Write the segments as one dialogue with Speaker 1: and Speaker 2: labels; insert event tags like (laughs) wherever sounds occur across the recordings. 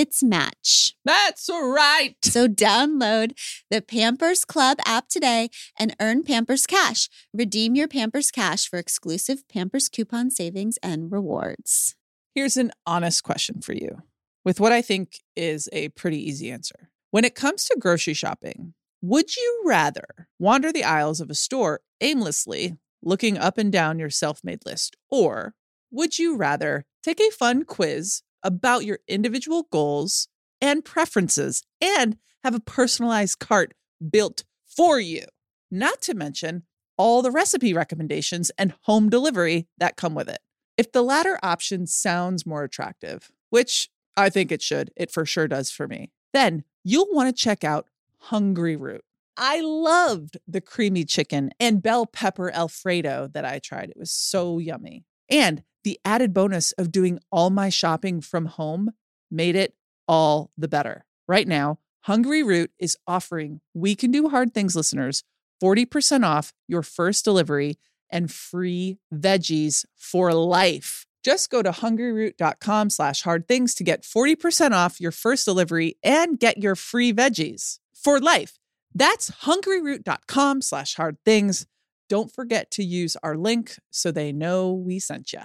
Speaker 1: its match.
Speaker 2: That's right.
Speaker 1: So download the Pampers Club app today and earn Pampers Cash. Redeem your Pampers Cash for exclusive Pampers coupon savings and rewards.
Speaker 2: Here's an honest question for you with what I think is a pretty easy answer. When it comes to grocery shopping, would you rather wander the aisles of a store aimlessly, looking up and down your self made list, or would you rather take a fun quiz about your individual goals and preferences and have a personalized cart built for you? Not to mention all the recipe recommendations and home delivery that come with it. If the latter option sounds more attractive, which I think it should, it for sure does for me, then you'll want to check out Hungryroot. I loved the creamy chicken and bell pepper Alfredo that I tried. It was so yummy. And the added bonus of doing all my shopping from home made it all the better. Right now, Hungryroot is offering We Can Do Hard Things listeners 40% off your first delivery and free veggies for life. Just go to hungryroot.com slash hard things to get 40% off your first delivery and get your free veggies for life. That's hungryroot.com slash hard things. Don't forget to use our link so they know we sent you.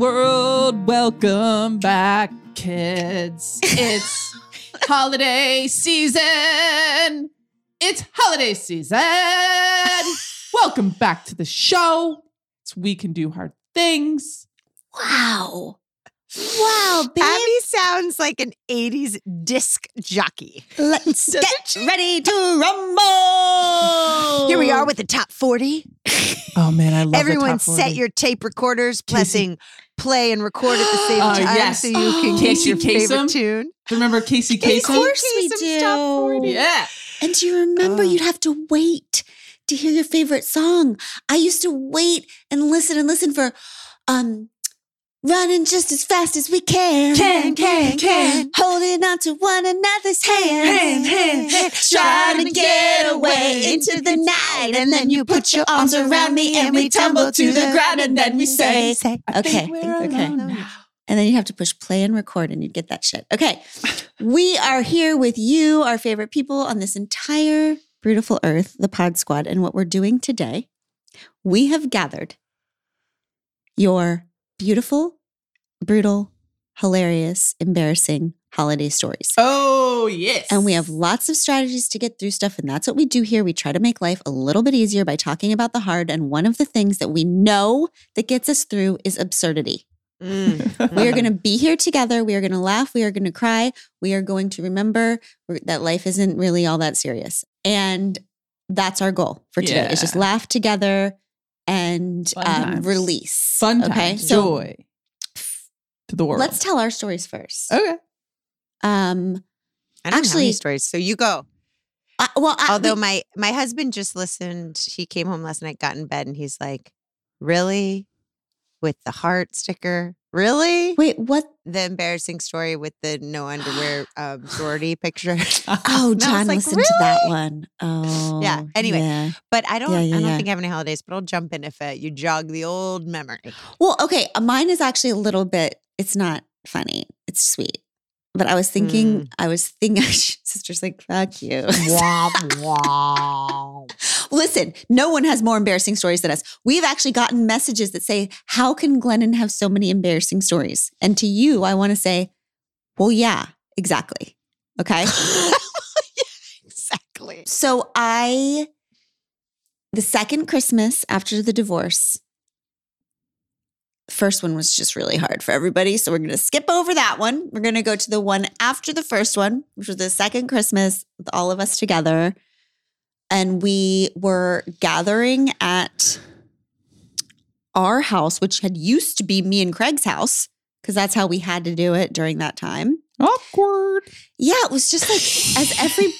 Speaker 2: World. Welcome back, kids. It's (laughs) holiday season. It's holiday season. Welcome back to the show. It's We Can Do Hard Things.
Speaker 1: Wow. Wow, babe.
Speaker 3: Abby sounds like an 80s disc jockey.
Speaker 1: Let's get ready to rumble.
Speaker 3: Here we are with the top 40. (laughs)
Speaker 2: Oh man, I love
Speaker 3: Everyone
Speaker 2: the top
Speaker 3: set your tape recorders, pressing play and record at the same
Speaker 2: Oh, (gasps)
Speaker 3: time
Speaker 2: yes.
Speaker 3: so you can (gasps)
Speaker 2: Casey
Speaker 3: get your favorite
Speaker 2: Kasem?
Speaker 3: tune.
Speaker 2: Remember Casey
Speaker 1: Of course we do.
Speaker 2: Yeah.
Speaker 1: And do you remember
Speaker 3: Oh.
Speaker 1: you'd have to wait to hear your favorite song? I used to wait and listen and listen for um running just as fast as we can.
Speaker 3: Can, can, can.
Speaker 1: Holding on to one another's hand.
Speaker 3: Hand, hand, hand.
Speaker 1: Trying to get away into the night. And then you put your arms around me and we tumble to the ground and then we say,
Speaker 3: say,
Speaker 1: Okay, okay. And then you have to push play and record and you'd get that shit. Okay. (laughs) we are here with you, our favorite people on this entire beautiful earth, the Pod Squad. And what we're doing today, we have gathered your beautiful, brutal, hilarious, embarrassing holiday stories.
Speaker 2: Oh yes.
Speaker 1: And we have lots of strategies to get through stuff. And that's what we do here. We try to make life a little bit easier by talking about the hard. And one of the things that we know that gets us through is absurdity.
Speaker 3: Mm. (laughs)
Speaker 1: We are going to be here together. We are going to laugh. We are going to cry. We are going to remember that life isn't really all that serious. And that's our goal for today. Is just laugh together and
Speaker 2: Fun
Speaker 1: um, release.
Speaker 2: Fun
Speaker 1: Okay.
Speaker 2: times.
Speaker 1: So
Speaker 2: Joy to the world.
Speaker 1: let's tell our stories first.
Speaker 2: Okay.
Speaker 1: Um,
Speaker 3: I don't Actually,
Speaker 1: Actually-
Speaker 3: stories. So you go.
Speaker 1: I, well, I,
Speaker 3: Although
Speaker 1: we-
Speaker 3: my my husband just listened. He came home last night, got in bed, and he's like, "Really, with the heart sticker? Really?
Speaker 1: wait, what?
Speaker 3: The embarrassing story with the no underwear (gasps) um, sorority picture." (laughs)
Speaker 1: Oh, John
Speaker 3: like,
Speaker 1: listened to that
Speaker 3: "Really?"
Speaker 1: one. Oh, yeah.
Speaker 3: Anyway.
Speaker 1: yeah.
Speaker 3: But I don't.
Speaker 1: Yeah, yeah,
Speaker 3: I don't think I have any holidays. But I'll jump in if uh, you jog the old memory.
Speaker 1: Well, okay. uh, Mine is actually a little bit, it's not funny. It's sweet. But I was thinking, I was thinking, (laughs) sister's like, fuck you.
Speaker 3: Womp (laughs) womp.
Speaker 1: Listen, no one has more embarrassing stories than us. We've actually gotten messages that say, How can Glennon have so many embarrassing stories? And to you, I want to say, Well, yeah, exactly. Okay. (laughs) (laughs)
Speaker 3: exactly.
Speaker 1: So I, the second Christmas after the divorce, first one was just really hard for everybody. So we're going to skip over that one. We're going to go to the one after the first one, which was the second Christmas with all of us together. And we were gathering at our house, which had used to be me and Craig's house, because that's how we had to do it during that time.
Speaker 2: Awkward.
Speaker 1: Yeah, it was just like as every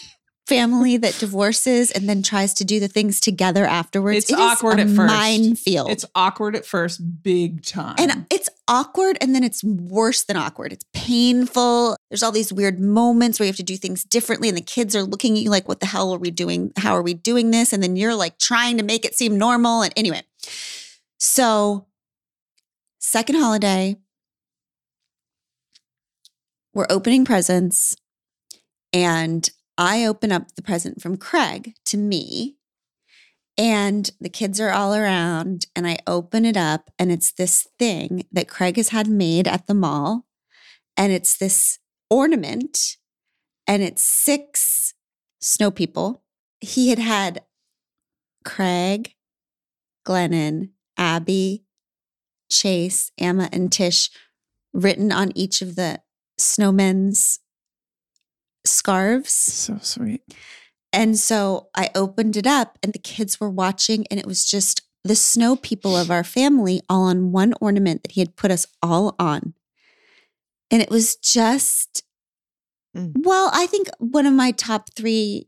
Speaker 1: family that divorces and then tries to do the things together afterwards.
Speaker 2: It's
Speaker 1: it
Speaker 2: awkward at first.
Speaker 1: Minefield.
Speaker 2: It's awkward at first, big time.
Speaker 1: and it's awkward and then it's worse than awkward. It's painful. There's all these weird moments where you have to do things differently and the kids are looking at you like, what the hell are we doing? How are we doing this? And then you're like trying to make it seem normal. And anyway, so second holiday, we're opening presents and I open up the present from Craig to me and the kids are all around and I open it up and it's this thing that Craig has had made at the mall and it's this ornament and it's six snow people. He had had Craig, Glennon, Abby, Chase, Emma, and Tish written on each of the snowmen's scarves.
Speaker 2: so sweet.
Speaker 1: And so I opened it up and the kids were watching, and it was just the snow people of our family all on one ornament that he had put us all on. And it was just,
Speaker 3: Mm.
Speaker 1: well, I think one of my top three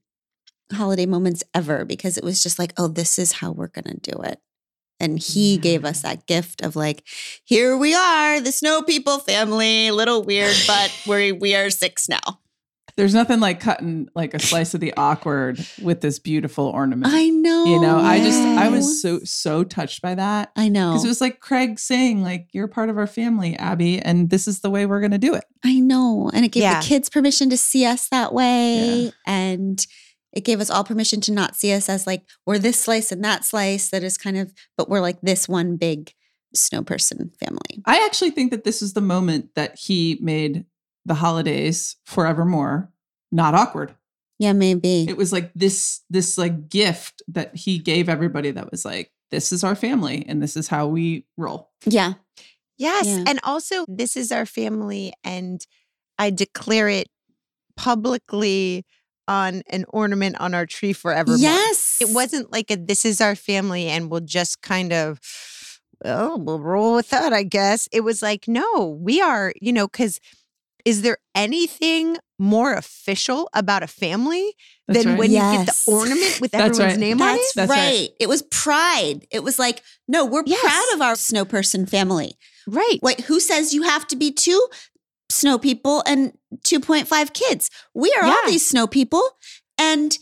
Speaker 1: holiday moments ever because it was just like, oh, this is how we're going to do it. And he gave us that gift of like, here we are, the snow people family, little weird, but we we are six now.
Speaker 2: There's nothing like cutting like a slice of the awkward with this beautiful ornament.
Speaker 1: I know.
Speaker 2: you know, I just I was so so touched by that.
Speaker 1: I know.
Speaker 2: Because it was like Craig saying, like, you're part of our family, Abby, and this is the way we're gonna do it.
Speaker 1: I know. And it gave
Speaker 3: Yeah.
Speaker 1: the kids permission to see us that way. And it gave us all permission to not see us as like we're this slice and that slice that is kind of, but we're like this one big snow person family.
Speaker 2: I actually think that this is the moment that he made the holidays forevermore not awkward.
Speaker 1: Yeah, maybe.
Speaker 2: It was like this this like gift that he gave everybody that was like, this is our family and this is how we roll.
Speaker 1: yeah.
Speaker 3: Yes.
Speaker 1: Yeah.
Speaker 3: And also, this is our family, and I declare it publicly on an ornament on our tree forever.
Speaker 1: Yes.
Speaker 3: It wasn't like a this is our family and we'll just kind of, well, we'll roll with that, I guess. It was like, no, we are, you know, because is there anything more official about a family
Speaker 2: That's
Speaker 3: than
Speaker 2: right.
Speaker 3: when you get the ornament with (laughs)
Speaker 2: That's
Speaker 3: everyone's
Speaker 2: right.
Speaker 3: name on it?
Speaker 1: That's,
Speaker 2: That's
Speaker 1: right.
Speaker 2: right.
Speaker 1: It was pride. It was like, no, we're
Speaker 3: Yes.
Speaker 1: proud of our snow person family.
Speaker 3: Right.
Speaker 1: Wait, who says you have to be two snow people and 2.5 kids? We are all these snow people and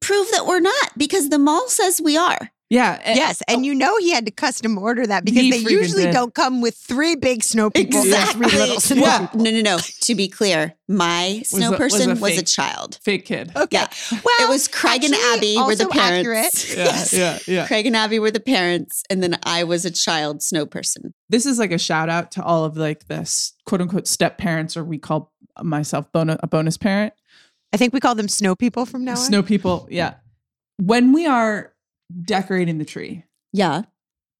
Speaker 1: prove that we're not because the mall says we are.
Speaker 2: Yeah. a-
Speaker 3: Yes, and oh. you know he had to custom order that because they usually
Speaker 2: did.
Speaker 3: don't come with three big snow people and three little (laughs) snow
Speaker 2: Yeah.
Speaker 3: people.
Speaker 1: No, no, no. to be clear, my snow
Speaker 2: a- was
Speaker 1: person
Speaker 2: a
Speaker 1: was a child.
Speaker 2: Fake kid.
Speaker 3: Okay.
Speaker 1: Yeah.
Speaker 3: Well,
Speaker 1: it was Craig and Abby were the parents.
Speaker 3: accurate. (laughs)
Speaker 2: Yeah,
Speaker 1: Yes.
Speaker 2: yeah, yeah.
Speaker 1: Craig and Abby were the parents, and then I was a child snow person.
Speaker 2: This is like a shout out to all of like the quote unquote step parents, or we call myself bonus, a bonus parent.
Speaker 3: I think we call them snow people from now on.
Speaker 2: Snow people. Yeah. When we are decorating the tree,
Speaker 1: Yeah.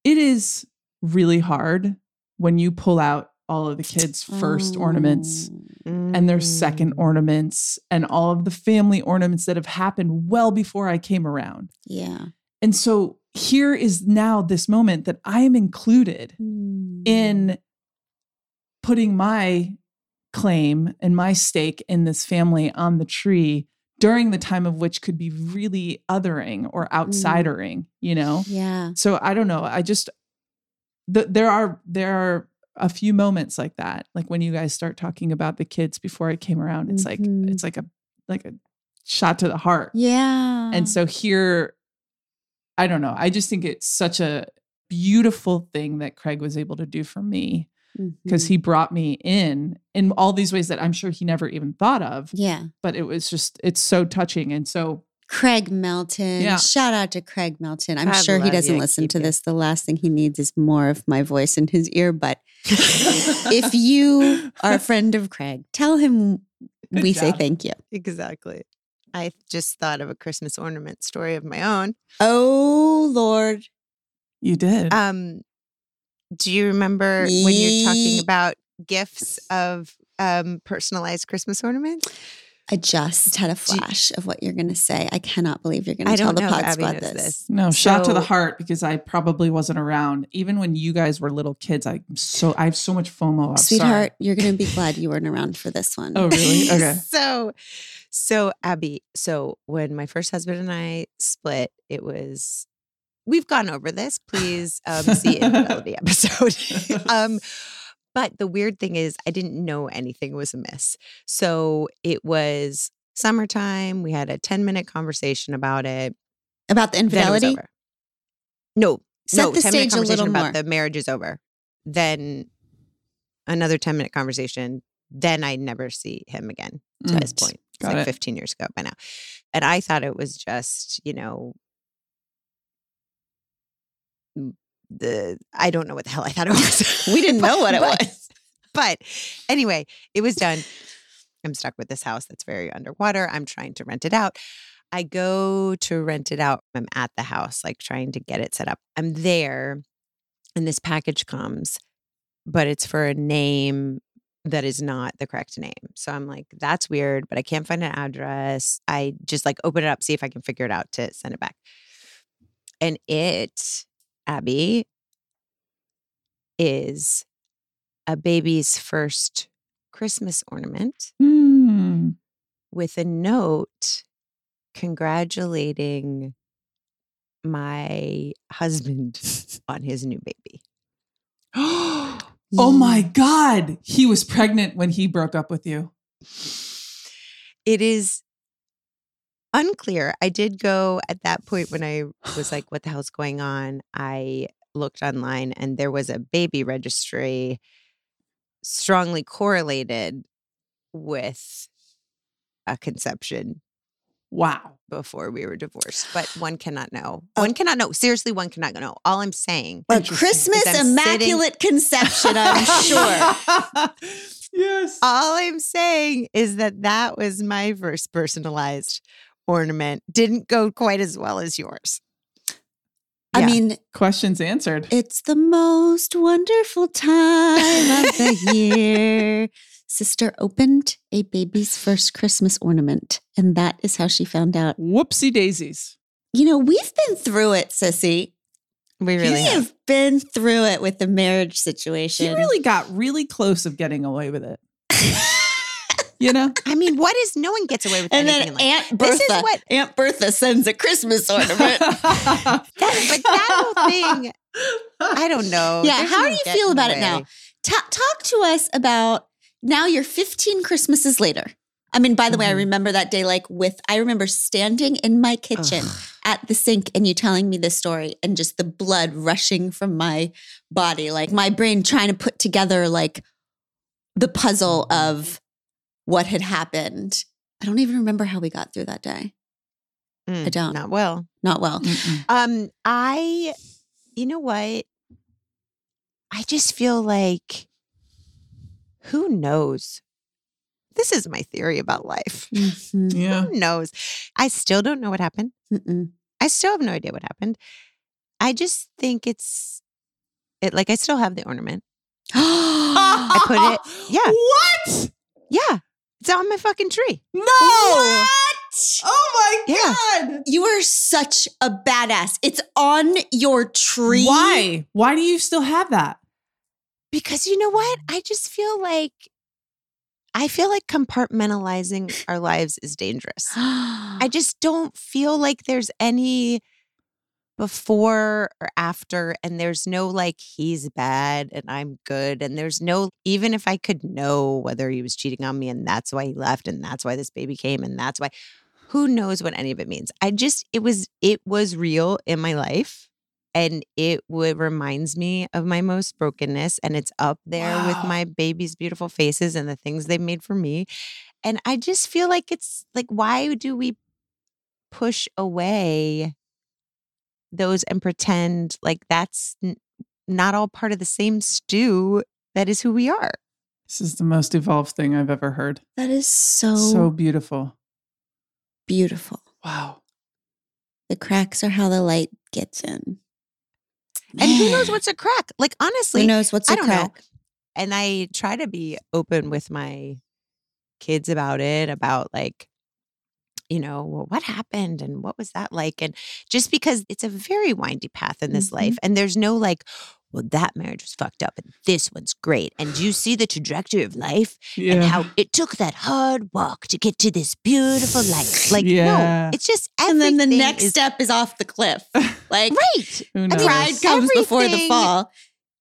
Speaker 2: it is really hard when you pull out all of the kids' first ornaments and their second
Speaker 3: Mm.
Speaker 2: ornaments and all of the family ornaments that have happened well before I came around.
Speaker 1: Yeah.
Speaker 2: And so here is now this moment that I am included in putting my claim and my stake in this family on the tree during the time of which could be really othering or outsidering, you know?
Speaker 1: Yeah.
Speaker 2: So I don't know. I just th- there are there are a few moments like that. Like when you guys start talking about the kids before I came around, it's
Speaker 1: Mhm.
Speaker 2: like it's like a like a shot to the heart.
Speaker 1: Yeah.
Speaker 2: And so here I don't know. I just think it's such a beautiful thing that Craig was able to do for me because
Speaker 1: Mhm.
Speaker 2: he brought me in in all these ways that I'm sure he never even thought of
Speaker 1: Yeah.
Speaker 2: but it was just it's so touching and so
Speaker 1: Craig Melton.
Speaker 2: Yeah.
Speaker 1: Shout out to Craig Melton. I'm
Speaker 3: I
Speaker 1: sure he doesn't
Speaker 3: you.
Speaker 1: listen
Speaker 3: Keep
Speaker 1: to
Speaker 3: it.
Speaker 1: this. The last thing he needs is more of my voice in his ear. But (laughs) if you are a friend of Craig, tell him
Speaker 2: Good
Speaker 1: we say thank you.
Speaker 3: Exactly. I just thought of a Christmas ornament story of my own.
Speaker 1: Oh, Lord.
Speaker 2: You did.
Speaker 3: Um, do you remember when you're talking about gifts of um, personalized Christmas ornaments?
Speaker 1: I just had a
Speaker 3: you-
Speaker 1: flash of what you're going to say. I cannot believe you're going to tell the
Speaker 3: know
Speaker 1: pod
Speaker 3: if
Speaker 1: squad this.
Speaker 3: this.
Speaker 2: no, shout to the heart because I probably wasn't around. Even when you guys were little kids, I'm so I have so much FOMO. I'm sorry.
Speaker 1: Sweetheart, you're going to be glad you weren't around for this one.
Speaker 2: Oh, really? (laughs) Okay.
Speaker 3: so, so Abby, so when my first husband and I split, it was. We've gone over this. Please um, (laughs) see the episode. (laughs) um, but the weird thing is, I didn't know anything was amiss. So it was summertime. We had a ten minute conversation about it.
Speaker 1: About the
Speaker 3: Then it was
Speaker 1: infidelity?
Speaker 3: No,
Speaker 1: Set
Speaker 3: no,
Speaker 1: the
Speaker 3: 10 minute
Speaker 1: stage little
Speaker 3: conversation
Speaker 1: more.
Speaker 3: about the marriage is over. Then another 10 minute conversation. Then I never see him again to
Speaker 2: Mm.
Speaker 3: this point. It's
Speaker 2: Got
Speaker 3: like
Speaker 2: it.
Speaker 3: 15 years ago by now. And I thought it was just, you know, the I don't know what the hell I thought it (laughs) was.
Speaker 1: We didn't know what it
Speaker 3: But-
Speaker 1: was.
Speaker 3: But anyway, it was done. I'm stuck with this house that's very underwater. I'm trying to rent it out. I go to rent it out. I'm at the house, like trying to get it set up. I'm there, and this package comes, but it's for a name that is not the correct name. So I'm like, that's weird, but I can't find an address. I just like open it up, see if I can figure it out to send it back. And it, Abby, is a baby's first Christmas ornament
Speaker 2: Mm.
Speaker 3: with a note congratulating my husband (laughs) on his new baby.
Speaker 2: oh my God. He was pregnant when he broke up with you.
Speaker 3: It is unclear. I did go at that point when I was like, what the hell's going on? I looked online and there was a baby registry strongly correlated with a conception
Speaker 2: Wow.
Speaker 3: before we were divorced, but (sighs) one cannot know.
Speaker 1: Oh.
Speaker 3: One cannot know. Seriously, one cannot know. All I'm saying
Speaker 1: A Christmas
Speaker 3: I'm sitting-
Speaker 1: immaculate conception, I'm sure. (laughs)
Speaker 2: yes.
Speaker 3: all I'm saying is that that was my first personalized ornament. Didn't go quite as well as yours.
Speaker 1: I
Speaker 3: Yeah.
Speaker 1: mean,
Speaker 2: Questions answered.
Speaker 1: it's the most wonderful time of the (laughs) year. Sister opened a baby's first Christmas ornament, and that is how she found out.
Speaker 2: Whoopsie daisies.
Speaker 1: You know, we've been through it, Sissy.
Speaker 3: we really
Speaker 1: we
Speaker 3: have.
Speaker 1: have been through it with the marriage situation.
Speaker 2: She really got really close of getting away with it. (laughs) You know?
Speaker 3: I mean, what is no one gets away with
Speaker 1: and
Speaker 3: anything
Speaker 1: then
Speaker 3: in life.
Speaker 1: Aunt Bertha,
Speaker 3: This is what-
Speaker 1: Aunt Bertha sends a Christmas ornament. (laughs)
Speaker 3: That, but that whole thing, I don't know.
Speaker 1: Yeah,
Speaker 3: There's
Speaker 1: how
Speaker 3: no
Speaker 1: do you feel about it now? Ta- talk to us about now you're 15 Christmases later. I mean, by the way, I
Speaker 3: Mhm.
Speaker 1: remember that day like with, I remember standing in my kitchen
Speaker 3: Ugh.
Speaker 1: at the sink and you telling me this story and just the blood rushing from my body, like my brain trying to put together like the puzzle of what had happened. I don't even remember how we got through that day.
Speaker 3: Mm,
Speaker 1: I don't.
Speaker 3: Not well.
Speaker 1: Not well.
Speaker 2: Mm-mm.
Speaker 3: Um, I, you know what? I just feel like, who knows? This is my theory about life. (laughs)
Speaker 1: Mhm.
Speaker 2: Yeah.
Speaker 3: Who knows? I still don't know what happened.
Speaker 1: Mm-mm.
Speaker 3: I still have no idea what happened. I just think it's, it like I still have the ornament. (gasps)
Speaker 1: I
Speaker 3: put it- (laughs) yeah.
Speaker 2: What?
Speaker 3: Yeah, it's on my fucking tree.
Speaker 2: No.
Speaker 1: What?
Speaker 2: Oh my
Speaker 3: Yeah.
Speaker 2: God.
Speaker 1: You are such a badass. It's on your tree.
Speaker 2: Why? Why do you still have that?
Speaker 3: Because you know what? I just feel like, I feel like compartmentalizing our lives is dangerous. (gasps) I just don't feel like there's any before or after, and there's no like he's bad and I'm good, and there's no even if I could know whether he was cheating on me and that's why he left and that's why this baby came and that's why who knows what any of it means. I just it was it was real in my life. And it would reminds me of my most brokenness, and it's up there with my baby's beautiful faces and the things they've made for me. And I just feel like it's like, why do we push away those and pretend like that's n- not all part of the same stew that is who we are.
Speaker 2: This is the most evolved thing I've ever heard.
Speaker 1: That is so,
Speaker 2: So beautiful.
Speaker 1: beautiful.
Speaker 2: Wow.
Speaker 1: The cracks are how the light gets in.
Speaker 3: And who knows what's a crack? Like honestly, Who
Speaker 1: knows what's a
Speaker 3: I don't know.
Speaker 1: crack?
Speaker 3: and I try to be open with my kids about it, about like, you know, well, what happened and what was that like? And just because it's a very windy path in this
Speaker 1: Mhm.
Speaker 3: life, and there's no like, well, that marriage was fucked up and this one's great. And do you see the trajectory of life
Speaker 2: Yeah.
Speaker 3: and how it took that hard walk to get to this beautiful life? Like,
Speaker 2: Yeah.
Speaker 3: no, it's just
Speaker 1: And then the next
Speaker 3: is-
Speaker 1: step is off the cliff. Like
Speaker 3: Right.
Speaker 2: Who
Speaker 3: I
Speaker 2: knows?
Speaker 3: mean,
Speaker 1: pride comes before the fall.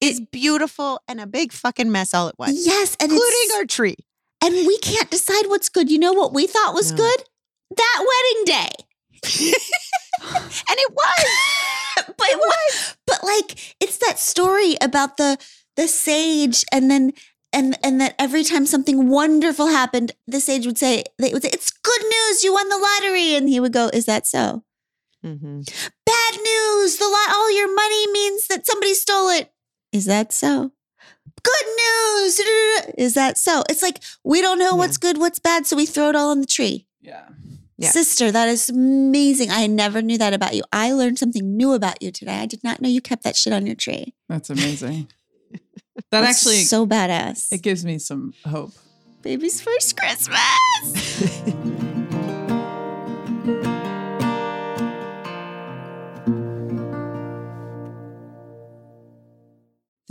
Speaker 3: It's beautiful and a big fucking mess all at once,
Speaker 1: Yes, and
Speaker 3: including our tree.
Speaker 1: and we can't decide what's good. You know what we thought was
Speaker 3: No.
Speaker 1: good? That wedding day. (laughs)
Speaker 3: And it was.
Speaker 1: but it was. But like it's that story about the the sage and then and and that every time something wonderful happened, the sage would say they would say, It's good news, you won the lottery. And he would go, Is that so?
Speaker 3: Mm-hmm.
Speaker 1: Bad news, the lot all your money means that somebody stole it. Is that so? Good news. (laughs) Is that so? It's like we don't know
Speaker 3: Yeah.
Speaker 1: what's good, what's bad, so we throw it all on the tree.
Speaker 2: Yeah.
Speaker 3: Yeah.
Speaker 1: Sister, that is amazing. I never knew that about you. I learned something new about you today. I did not know you kept that shit on your tree.
Speaker 2: That's amazing. (laughs) that
Speaker 1: That's
Speaker 2: actually
Speaker 1: so badass.
Speaker 2: it gives me some hope.
Speaker 1: Baby's first Christmas. (laughs)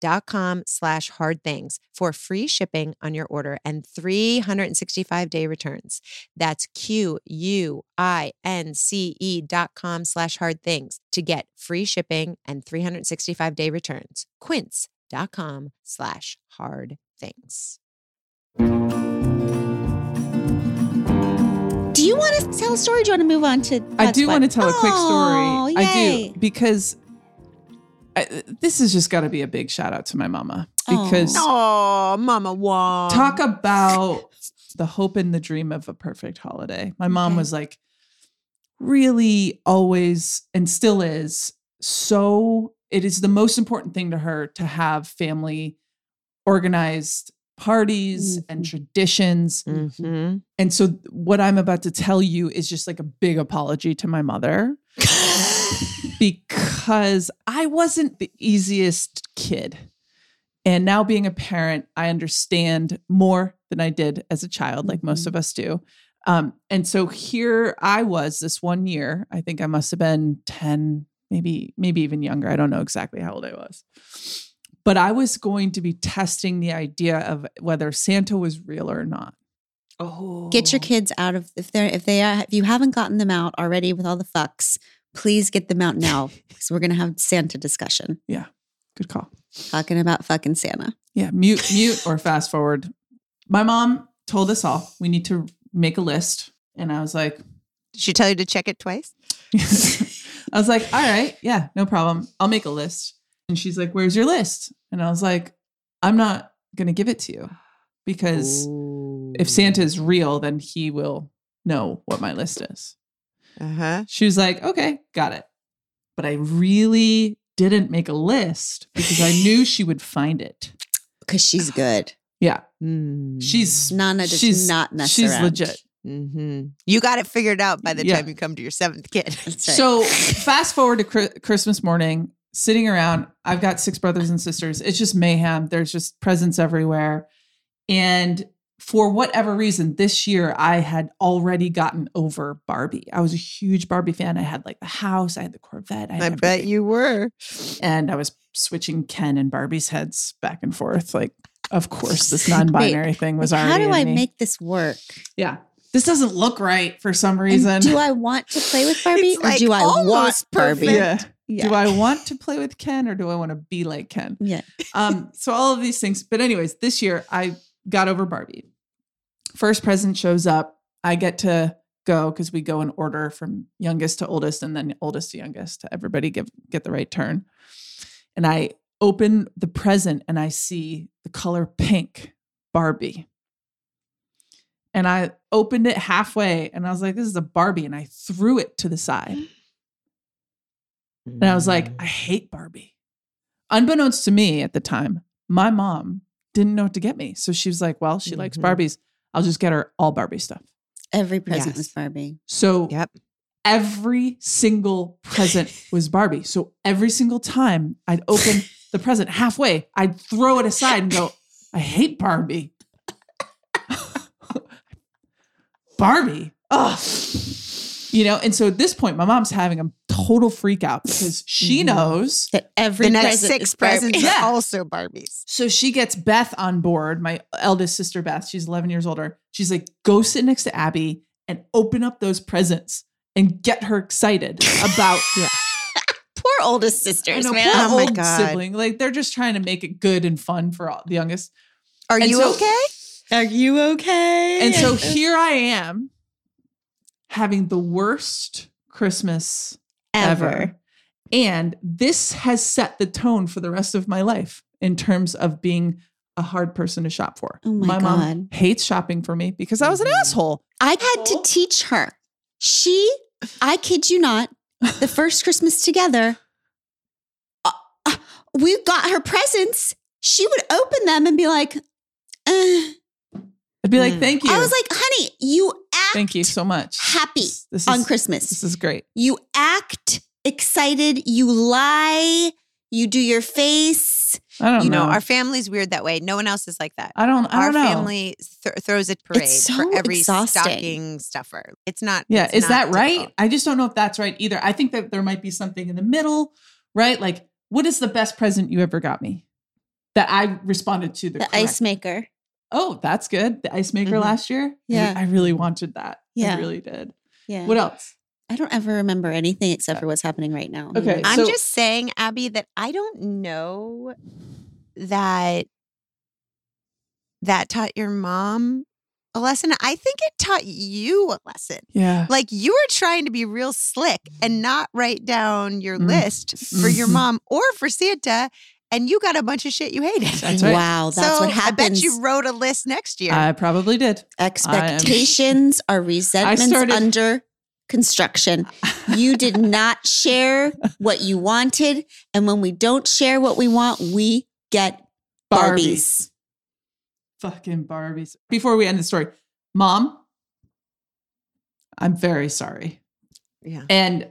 Speaker 3: quince.com slash hard things for free shipping on your order and 365 day returns. That's Q U I N C E dot com slash hard things to get free shipping and 365 day returns. Quince.com slash hard things.
Speaker 1: do you want to tell a story? Do you want to move on to?
Speaker 2: I do want to tell a quick
Speaker 1: Oh,
Speaker 2: story. I do because I, this has just got to be a big shout out to my mama oh. because
Speaker 3: Oh, Mama Wong.
Speaker 2: talk about the hope and the dream of a perfect holiday. My mom
Speaker 1: Okay.
Speaker 2: was like really always and still is so it is the most important thing to her to have family organized parties and
Speaker 1: Mhm.
Speaker 2: traditions.
Speaker 3: Mm-hmm.
Speaker 2: And so what I'm about to tell you is just like a big apology to my mother (laughs) because I wasn't the easiest kid. And now being a parent, I understand more than I did as a child, like most
Speaker 1: Mhm.
Speaker 2: of us do. Um, and so here I was this one year. I think I must have been 10, maybe, maybe even younger. I don't know exactly how old I was. But I was going to be testing the idea of whether Santa was real or not.
Speaker 3: Oh.
Speaker 1: Get your oh. kids out of if they're if they are if you haven't gotten them out already with all the fucks. Please get them out now (laughs) because we're gonna have Santa discussion Yeah,
Speaker 2: Good call.
Speaker 1: talking about fucking Santa.
Speaker 2: Yeah, mute, mute, or fast forward. My mom told us all we need to make a list, and I was like,
Speaker 3: Did she tell you to check it twice? (laughs)
Speaker 2: I was like, all right, yeah, no problem. I'll make a list. And she's like, where's your list? And I was like, I'm not gonna give it to you because if Santa is real, then he will know what my list is.
Speaker 3: Uh huh.
Speaker 2: She was like, okay, got it. But I really didn't make a list because I knew she would find it.
Speaker 1: Because she's good.
Speaker 2: Yeah,
Speaker 3: Mm.
Speaker 2: she's
Speaker 1: Nana does
Speaker 2: she's
Speaker 1: not mess
Speaker 2: she's
Speaker 1: around.
Speaker 2: legit.
Speaker 3: hmm You got it figured out by the
Speaker 2: Yeah.
Speaker 3: time you come to your seventh kid. (laughs)
Speaker 1: Right.
Speaker 2: So fast forward to Chri- Christmas morning, sitting around. I've got six brothers and sisters. It's just mayhem. There's just presents everywhere. And for whatever reason, this year I had already gotten over Barbie. I was a huge Barbie fan. I had like the house, I had the Corvette. I, had
Speaker 3: I bet you were.
Speaker 2: And I was switching Ken and Barbie's heads back and forth. Like, of course, this (laughs) non-binary thing was
Speaker 1: Like,
Speaker 2: already.
Speaker 1: how do I
Speaker 2: me.
Speaker 1: make this work?
Speaker 2: Yeah, this doesn't look right for some
Speaker 1: And
Speaker 2: reason.
Speaker 1: do I want to play with (laughs) Barbie
Speaker 3: It's
Speaker 1: or
Speaker 3: like
Speaker 1: do I want
Speaker 3: almost
Speaker 1: Barbie?
Speaker 3: perfect.
Speaker 2: Yeah. Do I want to play with Ken or do I want to be like Ken?
Speaker 1: Yeah.
Speaker 2: um, so all of these things. But anyways, this year I got over Barbie. First present shows up. I get to go because we go in order from youngest to oldest, and then oldest to youngest. Everybody give get the right turn. And I open the present and I see the color pink Barbie. And I opened it halfway and I was like, this is a Barbie. And I threw it to the side. (gasps) (laughs) And I was like, I hate Barbie. Unbeknownst to me at the time, my mom didn't know what to get me. So she was like, Well, she likes
Speaker 3: Mhm.
Speaker 2: Barbies. I'll just get her all Barbie stuff.
Speaker 1: Every present
Speaker 3: Yes.
Speaker 1: was Barbie.
Speaker 2: So
Speaker 3: Yep.
Speaker 2: every single present was Barbie. So every single time I'd open the present halfway, I'd throw it aside and go, I hate Barbie. (laughs) Barbie. Ugh. You know, and so at this point, my mom's having a total freak out because she
Speaker 1: Mhm.
Speaker 2: knows
Speaker 1: That every
Speaker 3: the next six
Speaker 1: is
Speaker 3: presents
Speaker 2: Yeah.
Speaker 3: are also Barbies.
Speaker 2: So she gets Beth on board, my eldest sister Beth. She's 11 years older. She's like, go sit next to Abby and open up those presents and get her excited about (laughs)
Speaker 1: Poor oldest
Speaker 2: I
Speaker 1: sisters,
Speaker 2: know,
Speaker 1: man.
Speaker 2: poor
Speaker 3: Oh my
Speaker 2: old
Speaker 3: God.
Speaker 2: sibling. Like they're just trying to make it good and fun for all, the youngest.
Speaker 3: Are
Speaker 2: And
Speaker 3: you
Speaker 2: so-
Speaker 3: okay?
Speaker 1: Are you okay?
Speaker 2: And so here I am having the worst Christmas ever.
Speaker 1: ever.
Speaker 2: And this has set the tone for the rest of my life in terms of being a hard person to shop for.
Speaker 1: Oh my
Speaker 2: mom
Speaker 1: God.
Speaker 2: hates shopping for me because I was an
Speaker 3: Mhm.
Speaker 2: asshole.
Speaker 1: I had to teach her. She, I kid you not, the (laughs) first Christmas together, uh, uh, we got her presents. She would open them and be like, uh.
Speaker 2: I'd be like,
Speaker 3: Mm.
Speaker 2: thank you.
Speaker 1: I was like, honey, you
Speaker 2: thank you so much.
Speaker 1: happy
Speaker 2: This, this
Speaker 1: on Christmas.
Speaker 2: This is great.
Speaker 1: You act excited. You lie. You do your face.
Speaker 2: I don't
Speaker 3: You know,
Speaker 2: know.
Speaker 3: our family's weird that way. No one else is like that.
Speaker 2: I don't. I
Speaker 3: Our
Speaker 2: don't know.
Speaker 3: family th- throws a parade
Speaker 1: so
Speaker 3: for every
Speaker 1: exhausting.
Speaker 3: stocking stuffer. It's not.
Speaker 2: Yeah,
Speaker 3: it's
Speaker 2: is that
Speaker 3: not
Speaker 2: right?
Speaker 3: difficult.
Speaker 2: I just don't know if that's right either. I think that there might be something in the middle, right? Like, what is the best present you ever got me that I responded to the,
Speaker 1: The ice maker.
Speaker 2: Oh, that's good. The ice maker
Speaker 3: Mhm.
Speaker 2: last year.
Speaker 1: Yeah.
Speaker 2: I, really wanted that.
Speaker 1: Yeah.
Speaker 2: I really did.
Speaker 1: Yeah.
Speaker 2: What else?
Speaker 1: I don't ever remember anything except for what's happening right now.
Speaker 2: Okay.
Speaker 3: I'm
Speaker 2: So-
Speaker 3: just saying, Abby, that I don't know that that taught your mom a lesson. I think it taught you a lesson.
Speaker 2: Yeah.
Speaker 3: Like you were trying to be real slick and not write down your
Speaker 2: Mm.
Speaker 3: list for your
Speaker 2: Mhm.
Speaker 3: mom or for Santa, and you got a bunch of shit you hated. (laughs)
Speaker 2: That's right.
Speaker 1: Wow, that's
Speaker 3: so
Speaker 1: what happens.
Speaker 3: I bet you wrote a list next year.
Speaker 2: I probably did.
Speaker 1: Expectations are resentments
Speaker 2: started-
Speaker 1: under construction. You did (laughs) not share what you wanted. And when we don't share what we want, we get Barbies.
Speaker 2: Fucking Barbies. Before we end the story, mom, I'm very sorry.
Speaker 3: yeah.
Speaker 2: And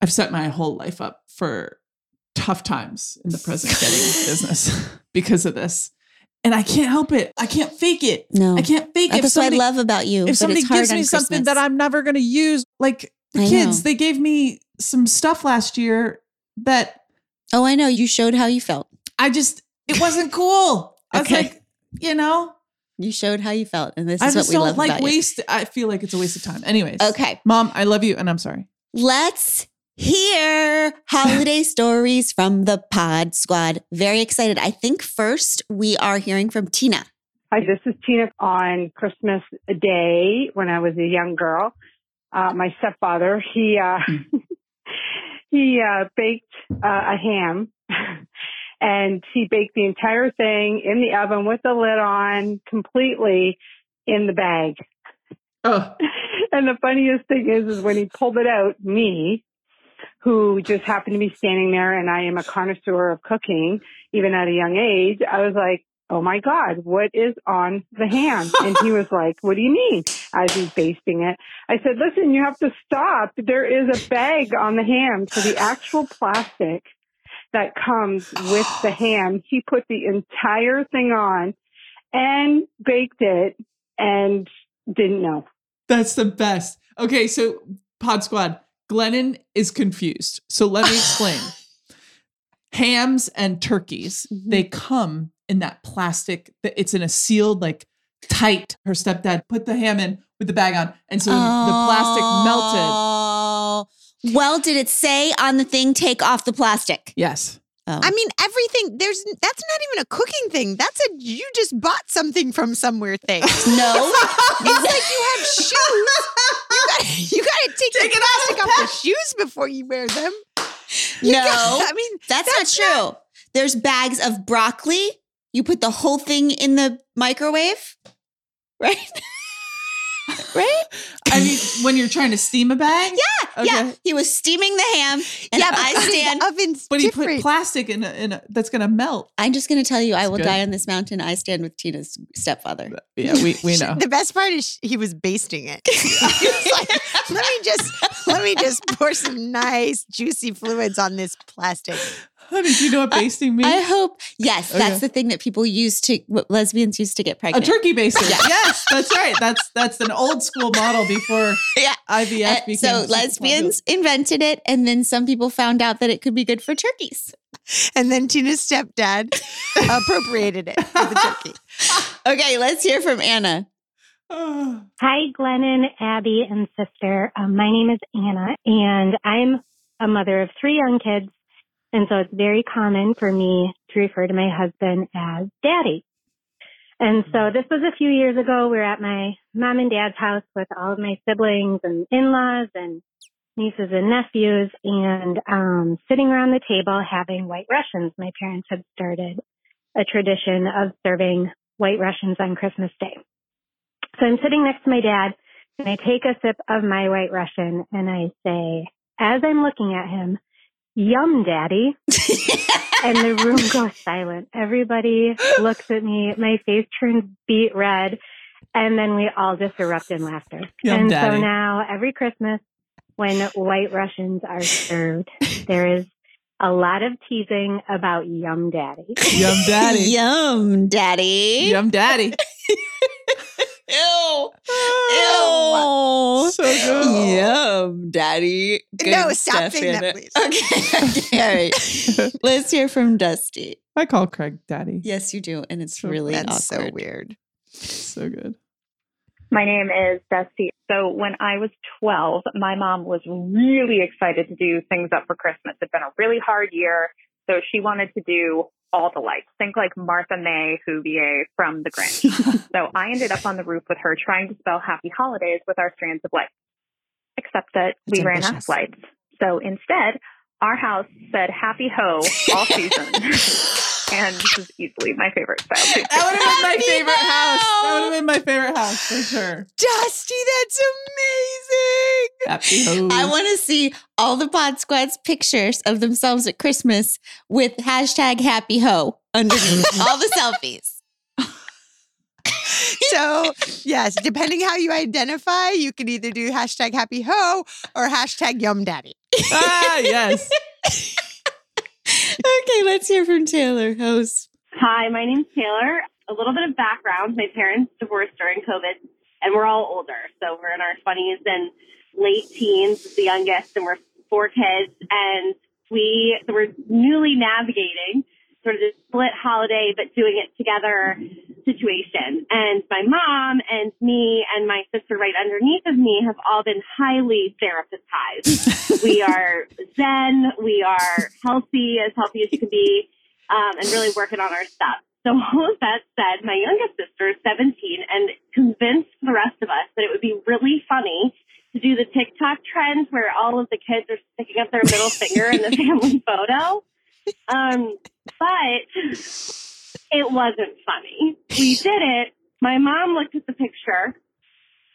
Speaker 2: I've set my whole life up for tough times in the present getting (laughs) business (laughs) because of this. And I can't help it. I can't fake it.
Speaker 1: No.
Speaker 2: I can't fake it.
Speaker 1: That's
Speaker 2: somebody,
Speaker 1: what I love about you.
Speaker 2: if somebody gives me something
Speaker 1: Christmas.
Speaker 2: that I'm never going to use, like the
Speaker 1: I
Speaker 2: kids,
Speaker 1: know.
Speaker 2: they gave me some stuff last year that
Speaker 1: Oh, I know. You showed how you felt.
Speaker 2: I just, it wasn't cool. (laughs) I was
Speaker 1: Okay.
Speaker 2: like, you know,
Speaker 1: You showed how you felt. And this
Speaker 2: I
Speaker 1: is what we
Speaker 2: don't
Speaker 1: love
Speaker 2: like
Speaker 1: about you.
Speaker 2: waste. I feel like it's a waste of time. Anyways.
Speaker 1: Okay.
Speaker 2: Mom, I love you and I'm sorry.
Speaker 1: Let's hear holiday (laughs) stories from the Pod Squad. Very excited. I think first we are hearing from Tina.
Speaker 4: Hi, this is Tina. On Christmas Day, when I was a young girl, uh, my stepfather he uh, (laughs) he uh, baked uh, a ham, (laughs) and he baked the entire thing in the oven with the lid on, completely in the bag.
Speaker 2: Oh,
Speaker 4: and the funniest thing is, is when he pulled it out, me, who just happened to be standing there, and I am a connoisseur of cooking, even at a young age, I was like, "Oh my God, what is on the ham?" And he was like, "What do you mean?" As he's basting it, I said, "Listen, you have to stop. There is a bag on the ham, so the actual plastic." That comes with the (sighs) ham. He put the entire thing on and baked it and didn't know.
Speaker 2: That's the best. Okay, so Pod Squad, Glennon is confused. So let me explain. (laughs) Hams and turkeys,
Speaker 1: Mhm.
Speaker 2: they come in that plastic, it's in a sealed, like tight. Her stepdad put the ham in with the bag on. And so the plastic melted.
Speaker 1: Oh. Well, did it say on the thing, take off the plastic?
Speaker 2: Yes.
Speaker 1: Oh.
Speaker 3: I mean, everything. There's that's not even a cooking thing. That's a you just bought something from somewhere thing. (laughs)
Speaker 1: No, (laughs) it's
Speaker 3: like you have shoes. You gotta, you gotta take,
Speaker 2: Take
Speaker 3: the
Speaker 2: it off
Speaker 3: plastic off the shoes before you wear them. You
Speaker 1: no.
Speaker 3: gotta- I mean,
Speaker 1: That's,
Speaker 3: That's
Speaker 1: not true. There's bags of broccoli. You put the whole thing in the microwave, (laughs) right? Right? (laughs)
Speaker 2: I mean, when you're trying to steam a bag?
Speaker 1: Yeah, yeah. He was steaming the ham, and
Speaker 3: yeah,
Speaker 1: I stand.
Speaker 3: The oven's
Speaker 2: But he
Speaker 3: different.
Speaker 2: put plastic in a, in a that's gonna melt.
Speaker 1: I'm just going to tell you, I will
Speaker 2: good.
Speaker 1: die on this mountain. I stand with Tina's stepfather. (laughs)
Speaker 2: Yeah, we, we know. (laughs)
Speaker 3: The best part is he was basting it. He like, let me just let me just pour some nice juicy fluids on this plastic. (laughs)
Speaker 2: Honey, do you know what basting means?
Speaker 1: I hope. Yes,
Speaker 2: Okay.
Speaker 1: that's the thing that people use to, what lesbians used to get pregnant.
Speaker 2: a turkey basting.
Speaker 1: Yeah.
Speaker 2: Yes, that's right. That's that's an old school model before (laughs)
Speaker 1: Yeah.
Speaker 2: IVF
Speaker 1: Uh, so
Speaker 2: super
Speaker 1: lesbians invented it, and then some people found out that it could be good for turkeys.
Speaker 3: And then Tina's stepdad (laughs) appropriated it for the turkey.
Speaker 1: Okay, let's hear from Anna.
Speaker 2: popular. (sighs)
Speaker 5: Hi, Glennon, Abby, and sister. Um, my name is Anna, and I'm a mother of three young kids. And so it's very common for me to refer to my husband as daddy. And so this was a few years ago. We were at my mom and dad's house with all of my siblings and in-laws and nieces and nephews and um, sitting around the table having white Russians. My parents had started a tradition of serving white Russians on Christmas Day. So I'm sitting next to my dad and I take a sip of my white Russian and I say, as I'm looking at him, yum daddy. (laughs) And the room goes silent. Everybody looks at me. My face turns beet red. And then we all just erupt in laughter.
Speaker 2: Yum
Speaker 5: and
Speaker 2: daddy.
Speaker 5: so now every Christmas when white Russians are served, there is a lot of teasing about yum daddy.
Speaker 2: Yum daddy. (laughs)
Speaker 1: Yum, daddy.
Speaker 2: Yum daddy.
Speaker 1: Ew.
Speaker 2: Oh, So good.
Speaker 1: Yum, daddy. Good
Speaker 3: No, stop
Speaker 1: stuff,
Speaker 3: saying that,
Speaker 1: Anna.
Speaker 3: please. (laughs)
Speaker 1: Okay. okay. All right. (laughs) Let's hear from Dusty.
Speaker 2: I call Craig daddy.
Speaker 1: Yes, you do. And it's
Speaker 2: So
Speaker 1: really
Speaker 3: That's
Speaker 1: awkward.
Speaker 3: so weird.
Speaker 2: So good.
Speaker 6: My name is Dusty. So when I was 12, my mom was really excited to do things up for Christmas. It'd been a really hard year. So she wanted to do all the lights. Think like Martha May Whovier from The Grinch. (laughs) so I ended up on the roof with her trying to spell happy holidays with our strands of lights. Except that we
Speaker 1: That's
Speaker 6: ran out of lights. So instead, our house said happy ho all (laughs) season. And this is easily my favorite style. too.
Speaker 2: That would have been my favorite house. That would have been my favorite house for sure.
Speaker 3: Dusty, that's amazing.
Speaker 2: Happy ho.
Speaker 1: I want to see all the Pod Squad's pictures of themselves at Christmas with hashtag happy ho underneath (laughs) all the selfies. (laughs)
Speaker 3: So, yes, depending how you identify, you can either do hashtag happy ho or hashtag yum daddy. (laughs)
Speaker 2: ah, yes.
Speaker 1: Okay, let's hear from Taylor, host.
Speaker 7: Hi, my name's Taylor. A little bit of background. My parents divorced during COVID, and we're all older. So we're in our 20s and late teens, the youngest, and we're four kids. And we we're newly navigating sort of this split holiday, but doing it together situation. And my mom and me and my sister right underneath of me have all been highly therapistized. (laughs) we are zen. We are healthy, as healthy as you can be um, and really working on our stuff. So all of that said, my youngest sister is 17 and convinced the rest of us that it would be really funny to do the TikTok trend where all of the kids are sticking up their middle finger in the (laughs) family photo. Um, but it wasn't funny. We (laughs) did it. My mom looked at the picture.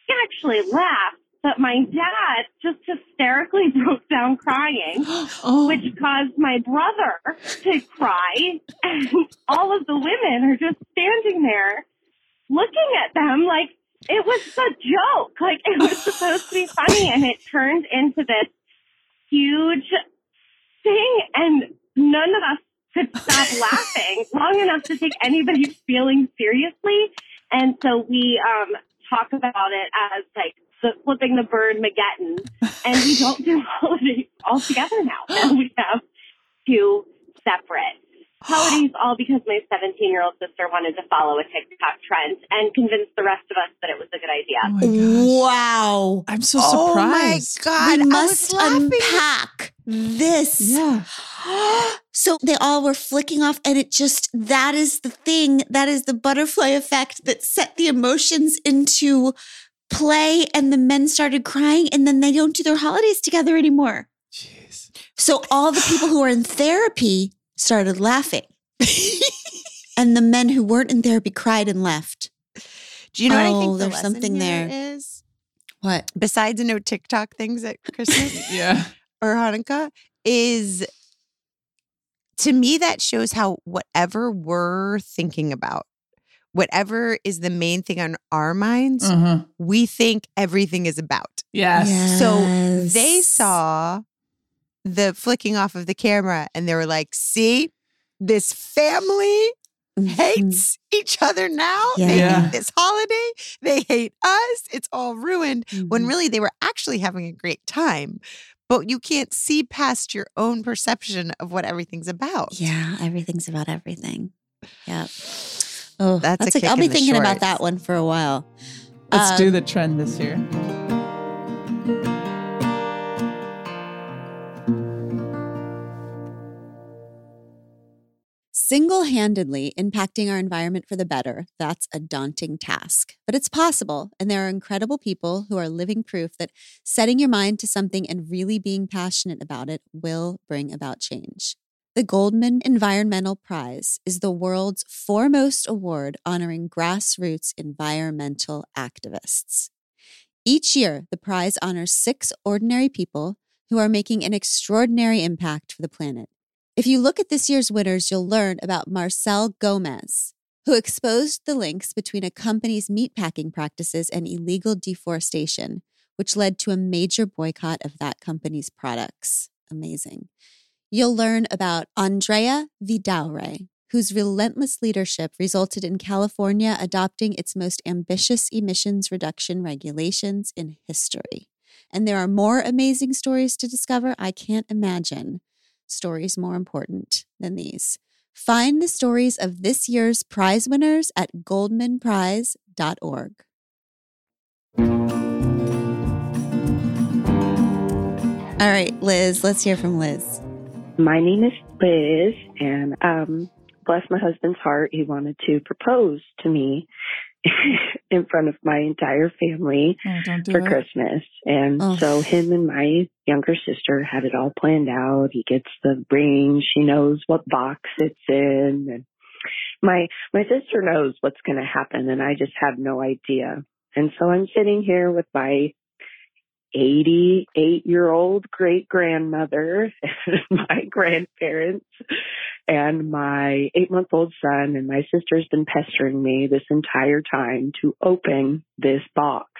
Speaker 7: She actually laughed, but my dad just hysterically (laughs) broke down crying (gasps)
Speaker 2: Oh,
Speaker 7: which caused my brother to cry. (laughs) And all of the women are just standing there looking at them like it was a joke. Like it was supposed to be funny. And it turned into this huge thing. And none of us could stop laughing long enough to take anybody's feelings seriously. And so we um, talk about it as like the, flipping the bird Mageddon. And we don't do (laughs) holidays all together now. And (laughs) we have two separate holidays, all because my 17 year old sister wanted to follow a TikTok trend and convince the rest of us that it was a good idea.
Speaker 2: Oh.
Speaker 1: Wow.
Speaker 2: I'm so surprised.
Speaker 3: Oh my. God.
Speaker 1: we
Speaker 3: I
Speaker 1: must
Speaker 3: was laughing.
Speaker 1: unpack this.
Speaker 2: Yeah. (gasps)
Speaker 1: so they all were flicking off, and it just that is the thing that is the butterfly effect that set the emotions into play, and the men started crying, and then they don't do their holidays together anymore.
Speaker 2: Jeez.
Speaker 1: So all the people who are in therapy started laughing. (laughs) and the men who weren't in therapy cried and left.
Speaker 3: Do you know what I
Speaker 1: Oh,
Speaker 3: think the
Speaker 1: there's
Speaker 3: lesson
Speaker 1: something
Speaker 3: here
Speaker 1: there.
Speaker 3: is?
Speaker 1: What?
Speaker 3: Besides no TikTok things at Christmas (laughs)
Speaker 2: Yeah.
Speaker 3: or Hanukkah, is to me that shows how whatever we're thinking about, whatever is the main thing on our minds,
Speaker 2: Uh-huh.
Speaker 3: we think everything is about.
Speaker 2: Yes.
Speaker 3: So they saw the flicking off of the camera and they were like, see, this family hates each other now. They hate this holiday. They hate us. It's all ruined. When
Speaker 1: Mhm.
Speaker 3: really they were actually having a great time. But you can't see past your own perception of what everything's about.
Speaker 1: Yeah, everything's about everything. Yeah. (sighs) Oh,
Speaker 3: That's a
Speaker 1: that's, like
Speaker 3: kick
Speaker 1: I'll be
Speaker 3: in the
Speaker 1: thinking about that one for a while.
Speaker 2: Let's do
Speaker 1: Um,
Speaker 2: the trend this year.
Speaker 1: Single handedly impacting our environment for the better, that's a daunting task. But it's possible, and there are incredible people who are living proof that setting your mind to something and really being passionate about it will bring about change. The Goldman Environmental Prize is the world's foremost award honoring grassroots environmental activists. Each year, the prize honors six ordinary people who are making an extraordinary impact for the planet. If you look at this year's winners, you'll learn about Marcel Gomes, who exposed the links between a company's meatpacking practices and illegal deforestation, which led to a major boycott of that company's products. Amazing. You'll learn about Andrea Vidaurre, whose relentless leadership resulted in California adopting its most ambitious emissions reduction regulations in history. And there are more amazing stories to discover. I can't imagine stories more important than these. Find the stories of this year's prize winners at goldmanprize.org. All right, Liz, let's hear from Liz.
Speaker 8: My name is Liz, and um, bless my husband's heart, he wanted to propose to me (laughs) in front of my entire family
Speaker 2: Oh, don't
Speaker 8: for
Speaker 2: it.
Speaker 8: Christmas. And
Speaker 1: Oh.
Speaker 8: so him and my younger sister had it all planned out. He gets the ring. She knows what box it's in. And my, my sister knows what's going to happen and I just have no idea. And so I'm sitting here with my 88 year old great grandmother (laughs) and my grandparents and my eight month old son and my sister's been pestering me this entire time to open this box.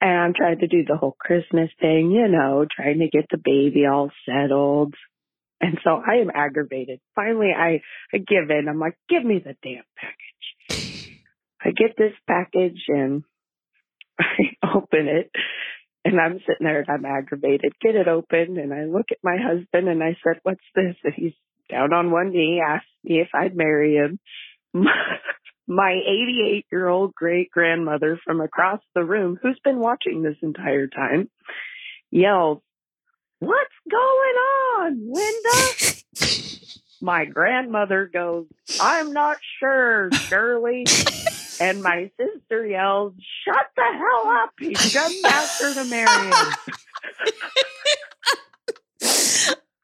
Speaker 8: And I'm trying to do the whole Christmas thing, you know, trying to get the baby all settled. And so I am aggravated. Finally, I, I give in. I'm like, give me the damn package. I get this package and (laughs) I open it and I'm sitting there and I'm aggravated. Get it open and I look at my husband and I said, what's this? And he's down on one knee, asked me if I'd marry him. (laughs) My 88 year old great grandmother from across the room, who's been watching this entire time, yells, What's going on, Linda? (laughs) my grandmother goes, I'm not sure, Shirley. (laughs) and my sister yells, Shut the hell up. He's just asked her to marry him.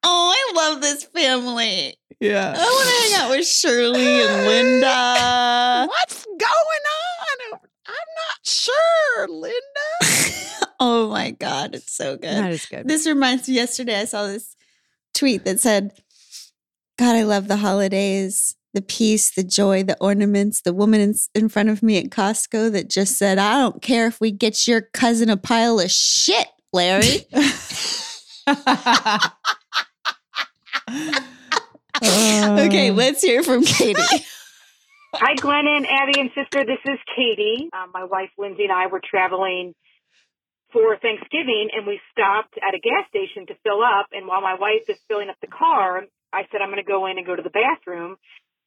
Speaker 1: Oh, I love this family.
Speaker 2: Yeah.
Speaker 1: I want to hang out with Shirley and Linda. (laughs)
Speaker 3: What's going on? I'm not sure, Linda. (laughs)
Speaker 1: oh my God, it's so good.
Speaker 3: That is good.
Speaker 1: This reminds me yesterday I saw this tweet that said, God, I love the holidays, the peace, the joy, the ornaments, the woman in, in front of me at Costco that just said, I don't care if we get your cousin a pile of shit, Larry. (laughs) (laughs) okay, let's hear from Katie. (laughs)
Speaker 9: Hi, Glennon, Abby, and sister. This is Katie. Um, my wife Lindsay and I were traveling for Thanksgiving, and we stopped at a gas station to fill up. And while my wife is filling up the car, I said I'm going to go in and go to the bathroom.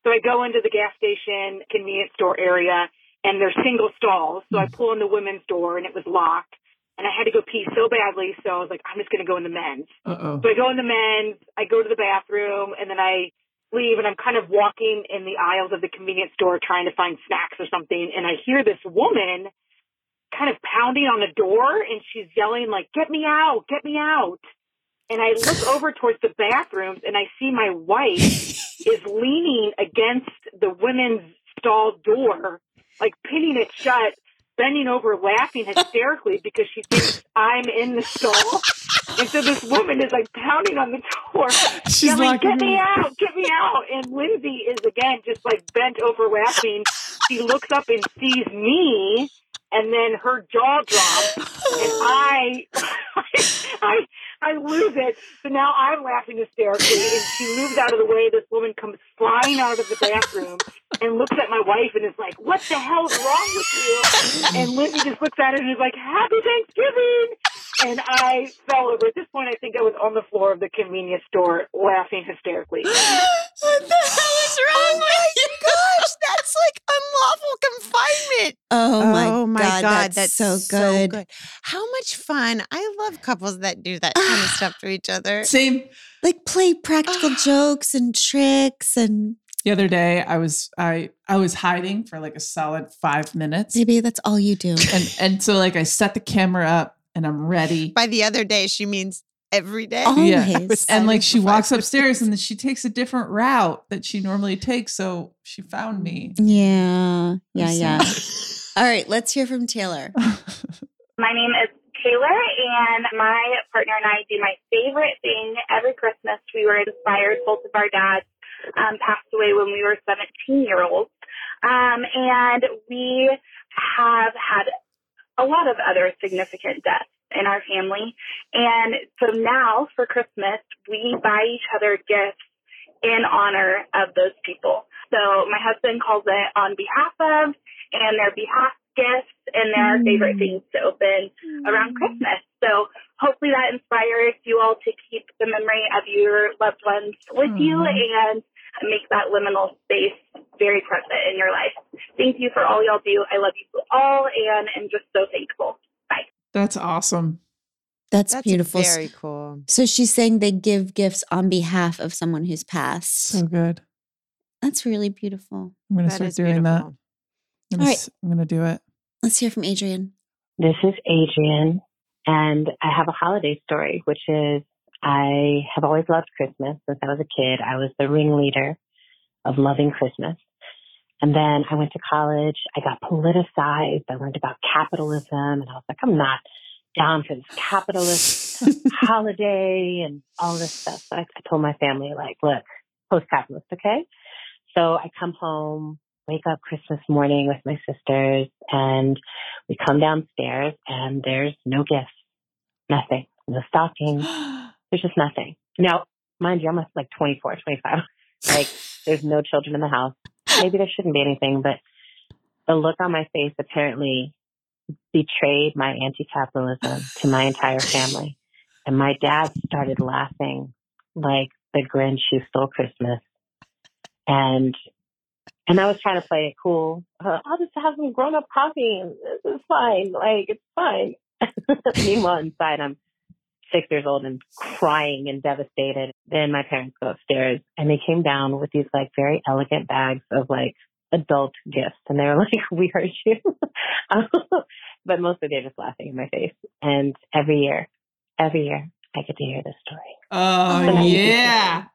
Speaker 9: So I go into the gas station convenience store area, and there's single stalls. So I mm-hmm. pull in the women's door, and it was locked. And I had to go pee so badly, so I was like, I'm just going to go in the men's.
Speaker 2: Uh-oh.
Speaker 9: So I go in the men's, I go to the bathroom, and then I leave and I'm kind of walking in the aisles of the convenience store trying to find snacks or something. And I hear this woman kind of pounding on the door and she's yelling like, get me out, get me out. And I look over towards the bathrooms and I see my wife (laughs) is leaning against the women's stall door, like pinning it shut, bending over laughing hysterically because she thinks I'm in the stall. And so this woman is like pounding on the door, (laughs)
Speaker 2: She's
Speaker 9: yelling,
Speaker 2: locking
Speaker 9: "Get me out! Get me out!" And Lindsay is again just like bent over laughing. She looks up and sees me, and then her jaw drops, and I, (laughs) I, I lose it. So now I'm laughing hysterically, and she moves out of the way. This woman comes flying out of the bathroom and looks at my wife and is like, "What the hell's wrong with you?" And Lindsay just looks at her and is like, "Happy Thanksgiving!" And I fell over. At this point, I think I was on the floor of the convenience store laughing hysterically. (gasps)
Speaker 1: what the hell is wrong oh with you?
Speaker 3: Gosh, that's like unlawful confinement.
Speaker 1: Oh my,
Speaker 3: oh my
Speaker 1: god,
Speaker 3: God,
Speaker 1: that's, so good.
Speaker 3: How much fun. I love couples that do that kind of (sighs) stuff to each other.
Speaker 2: Same.
Speaker 1: Like play practical (sighs) jokes and tricks and
Speaker 2: The other day, I was I I was hiding for like a solid five minutes,
Speaker 1: maybe that's all you do.
Speaker 2: and and so like I set the camera up and I'm ready.
Speaker 3: By the other day, she means every day.
Speaker 1: Oh,
Speaker 2: Yeah. And like she walks upstairs and then she takes a different route that she normally takes. So she found me.
Speaker 1: Yeah. Yeah,
Speaker 2: I'm
Speaker 1: yeah. (laughs) All right, let's hear from Taylor. (laughs)
Speaker 6: My name is Taylor, and my partner and I do my favorite thing every Christmas. We were inspired. Both of our dads um, passed away when we were 17 year olds. Um, and we have had a lot of other significant deaths in our family. And so now for Christmas, we buy each other gifts in honor of those people. So my husband calls it on behalf of and their behalf gifts and their favorite things to open around mm. Christmas. So hopefully that inspires you all to keep the memory of your loved ones with you mm. and make that liminal space very present in your life. Thank you for all y'all do. I love you all and am just so thankful. Bye.
Speaker 2: That's awesome.
Speaker 1: That's,
Speaker 3: That's
Speaker 1: beautiful.
Speaker 3: Very cool.
Speaker 1: So she's saying they give gifts on behalf of someone who's passed.
Speaker 2: So good.
Speaker 1: That's really beautiful.
Speaker 2: I'm gonna start
Speaker 3: is
Speaker 2: doing that.
Speaker 3: beautiful.
Speaker 2: I'm gonna,
Speaker 1: All right.
Speaker 2: s- I'm gonna do it.
Speaker 1: Let's hear from Adrian.
Speaker 10: This is Adrian, and I have a holiday story, which is I have always loved Christmas since I was a kid. I was the ringleader of loving Christmas. And then I went to college. I got politicized. I learned about capitalism, and I was like, I'm not down for this capitalist (laughs) holiday and all this stuff. So I, I told my family, like, look, post-capitalist, okay? So I come home, wake up Christmas morning with my sisters, and we come downstairs, and there's no gifts, nothing, no stockings. (gasps) (gasps) (gasps) There's just nothing. Now, mind you, I'm like 24, 25. like, there's no children in the house. Maybe there shouldn't be anything, but the look on my face apparently betrayed my anti-capitalism to my entire family. And my dad started laughing like the Grinch who stole Christmas. And and I was trying to play it cool. Uh, I'll just have some grown up coffee. It's fine. Like it's fine. (laughs) Meanwhile, inside I'm six years old and crying and devastated. Then my parents go upstairs and they came down with these like very elegant bags of like adult gifts. And they were (laughs) like, we heard you. (laughs) but mostly they're just laughing in my face. And every year, every year, I get to hear this story.
Speaker 2: Oh
Speaker 10: Oh.
Speaker 2: yeah.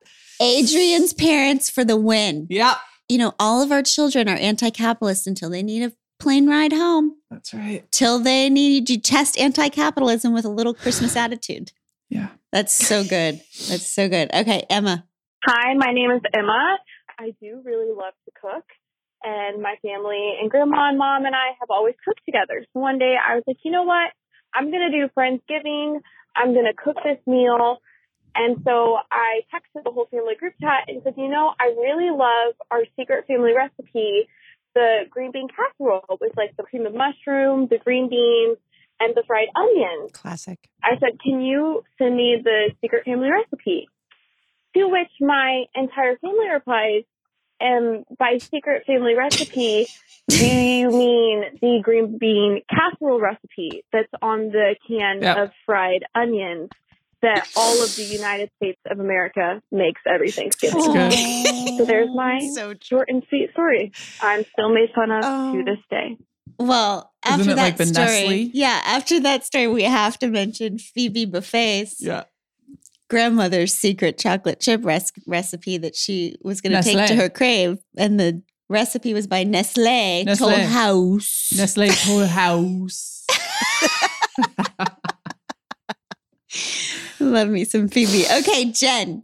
Speaker 1: Adrian's parents for the win.
Speaker 2: Yep.
Speaker 1: You know, all of our children are anti capitalist until they need a plane ride home,
Speaker 2: That's right.
Speaker 1: till they need you test anti capitalism with a little Christmas (sighs) attitude.
Speaker 2: Yeah.
Speaker 1: That's so good. That's so good. Okay, Emma.
Speaker 11: Hi, my name is Emma. I do really love to cook, and my family and grandma and mom and I have always cooked together. So one day I was like, you know what? I'm going to do Friendsgiving. I'm going to cook this meal, And so I texted the whole family group chat and said, you know, I really love our secret family recipe, the green bean casserole with like the cream of mushroom, the green beans, and the fried onions.
Speaker 3: Classic.
Speaker 11: I said, can you send me the secret family recipe? To which my entire family replies, and by secret family recipe, do you (laughs) mean the green bean casserole recipe that's on the can
Speaker 2: Yep.
Speaker 11: of fried onions that all of the United States of America makes every Thanksgiving?
Speaker 2: That's
Speaker 11: So there's my
Speaker 3: So
Speaker 11: short and sweet story. I'm still made fun of
Speaker 3: Oh.
Speaker 11: to this day.
Speaker 1: Well,
Speaker 2: Isn't
Speaker 1: after
Speaker 2: it
Speaker 1: that
Speaker 2: like the
Speaker 1: story,
Speaker 2: Nestle?
Speaker 1: yeah, after that story, we have to mention Phoebe Buffay's
Speaker 2: Yeah.
Speaker 1: grandmother's secret chocolate chip res- recipe that she was going to take to her crave, and the recipe was by Nestle,
Speaker 2: Nestle.
Speaker 1: Toll House.
Speaker 2: Nestle Toll House. (laughs)
Speaker 1: Love me some Phoebe. Okay, Jen.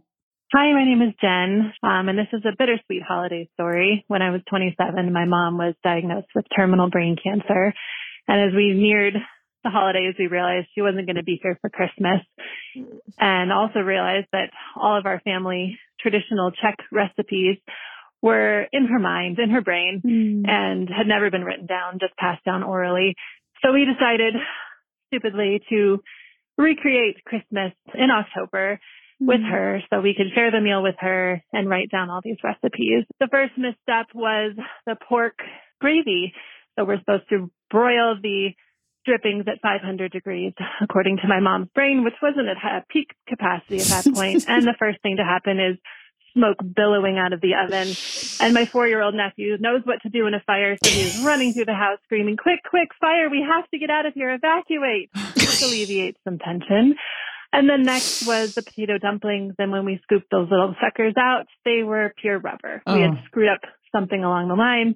Speaker 12: Hi, my name is Jen, um, and this is a bittersweet holiday story. When I was 27, my mom was diagnosed with terminal brain cancer. And as we neared the holidays, we realized she wasn't going to be here for Christmas. And also realized that all of our family traditional Czech recipes were in her mind, in her brain, and had never been written down, just passed down orally. So we decided, stupidly, to recreate Christmas in October with mm-hmm. her so we could share the meal with her and write down all these recipes. The first misstep was the pork gravy. So we're supposed to broil the drippings at 500 degrees, according to my mom's brain, which wasn't at peak capacity at that point. (laughs) and the first thing to happen is smoke billowing out of the oven. And my four year old nephew knows what to do in a fire. So he's (sighs) running through the house screaming, quick, quick, fire. We have to get out of here. Evacuate. Which (sighs) alleviates some tension. And then next was the potato dumplings. And when we scooped those little suckers out, they were pure rubber. We
Speaker 2: Oh.
Speaker 12: had screwed up something along the line.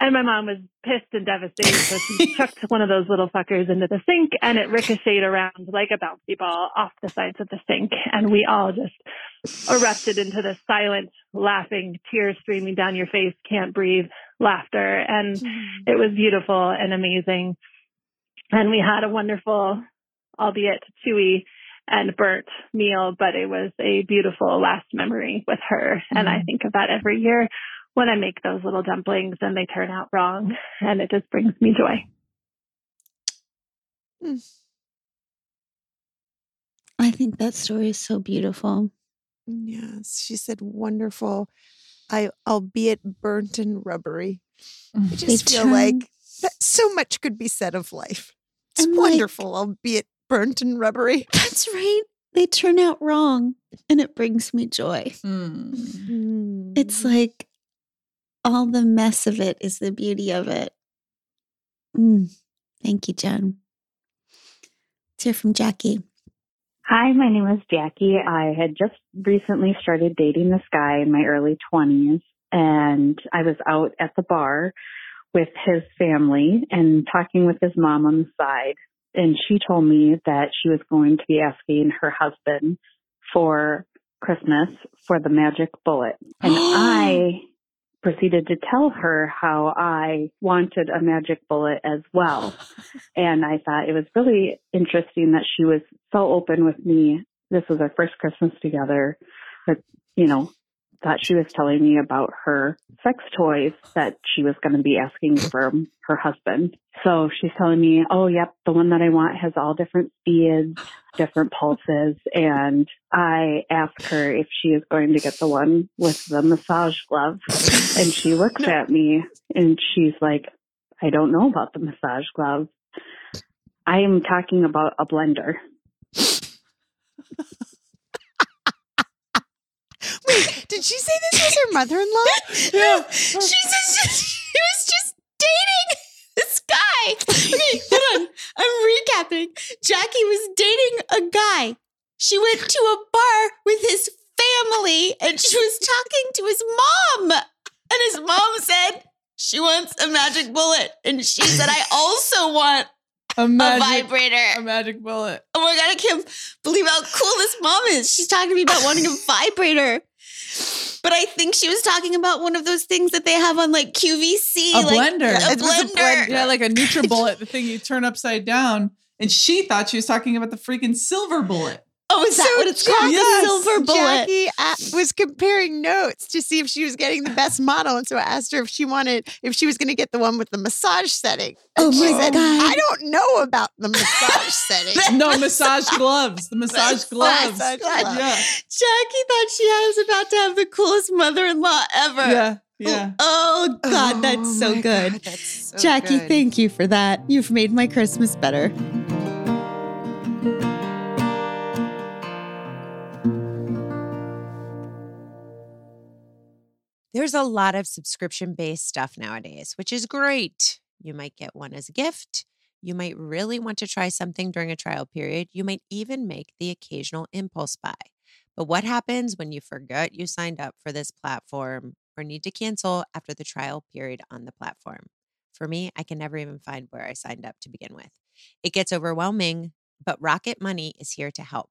Speaker 12: And my mom was pissed and devastated. So she (laughs) chucked one of those little fuckers into the sink and it ricocheted around like a bouncy ball off the sides of the sink. And we all just erupted into the silent, laughing, tears streaming down your face, can't breathe laughter. And mm-hmm. it was beautiful and amazing. And we had a wonderful, albeit chewy and burnt meal, but it was a beautiful last memory with her. And I mm-hmm. think of that every year when I make those little dumplings and they turn out wrong. And it just brings me joy.
Speaker 1: I think that story is so beautiful.
Speaker 3: Yes, she said wonderful. I albeit burnt and rubbery. I
Speaker 2: Mm.
Speaker 3: just
Speaker 1: They
Speaker 3: feel
Speaker 1: turn-
Speaker 3: like that so much could be said of life. It's
Speaker 1: And, like-
Speaker 3: wonderful, albeit burnt and rubbery.
Speaker 1: That's right. They turn out wrong, and it brings me joy.
Speaker 2: Mm.
Speaker 1: It's like all the mess of it is the beauty of it. Mm. Thank you, Jen. Let's hear from Jackie.
Speaker 13: Hi, my name is Jackie. I had just recently started dating this guy in my early 20s, and I was out at the bar with his family and talking with his mom on the side. And she told me that she was going to be asking her husband for Christmas for the magic bullet. And (gasps) I proceeded to tell her how I wanted a magic bullet as well. (laughs) And I thought it was really interesting that she was so open with me. This was our first Christmas together. But, you know, thought she was telling me about her sex toys that she was going to be asking from her husband. So she's telling me, oh, yep, the one that I want has all different speeds, different pulses. And I ask her if she is going to get the one with the massage glove. And she looks at me and she's like, I don't know about the massage glove. I am talking about a blender. (laughs)
Speaker 3: Wait, did she say this was her mother-in-law? (laughs)
Speaker 1: yeah. She's just, she was just dating this guy. Okay, hold on. I'm recapping. Jackie was dating a guy. She went to a bar with his family and she was talking to his mom. And his mom said she wants a magic bullet. And she said, I also want
Speaker 2: A
Speaker 1: a vibrator.
Speaker 2: a magic bullet.
Speaker 1: Oh my god, I can't believe how cool this mom is. She's talking to me about wanting a vibrator. But I think she was talking about one of those things that they have on like QVC.
Speaker 2: A
Speaker 1: like,
Speaker 2: blender.
Speaker 1: A
Speaker 2: It was a
Speaker 1: blender.
Speaker 2: Yeah, like a NutriBullet, the thing you turn upside down. And she thought she was talking about the freaking silver bullet. (laughs)
Speaker 1: Oh, is that what it's called?
Speaker 3: Yes.
Speaker 1: The silver bullet.
Speaker 3: Jackie uh, was comparing notes to see if she was getting the best model, and so I asked her if she wanted if she was going to get the one with the massage setting. And
Speaker 1: Oh
Speaker 3: she
Speaker 1: my
Speaker 3: said,
Speaker 1: God.
Speaker 3: I don't know about the massage (laughs) setting.
Speaker 2: No, massage gloves. The massage (laughs) gloves.
Speaker 3: Massage
Speaker 2: Yeah.
Speaker 1: Jackie thought she was about to have the coolest mother-in-law ever.
Speaker 2: Yeah. Yeah.
Speaker 1: Oh God,
Speaker 3: Oh
Speaker 1: that's so good.
Speaker 3: God, that's so
Speaker 1: Jackie,
Speaker 3: good.
Speaker 1: thank you for that. You've made my Christmas better.
Speaker 3: There's a lot of subscription based stuff nowadays, which is great. You might get one as a gift. You might really want to try something during a trial period. You might even make the occasional impulse buy. But what happens when you forget you signed up for this platform or need to cancel after the trial period on the platform? For me, I can never even find where I signed up to begin with. It gets overwhelming, but Rocket Money is here to help.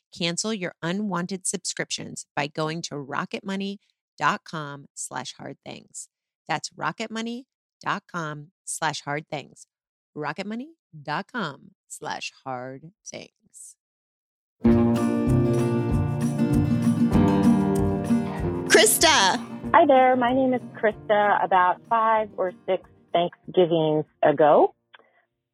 Speaker 3: Cancel your unwanted subscriptions by going to rocketmoney.com slash hard things. That's rocketmoney.com slash hard things. rocketmoney.com slash hard things.
Speaker 1: Krista.
Speaker 14: Hi there. My name is Krista. About five or six Thanksgivings ago,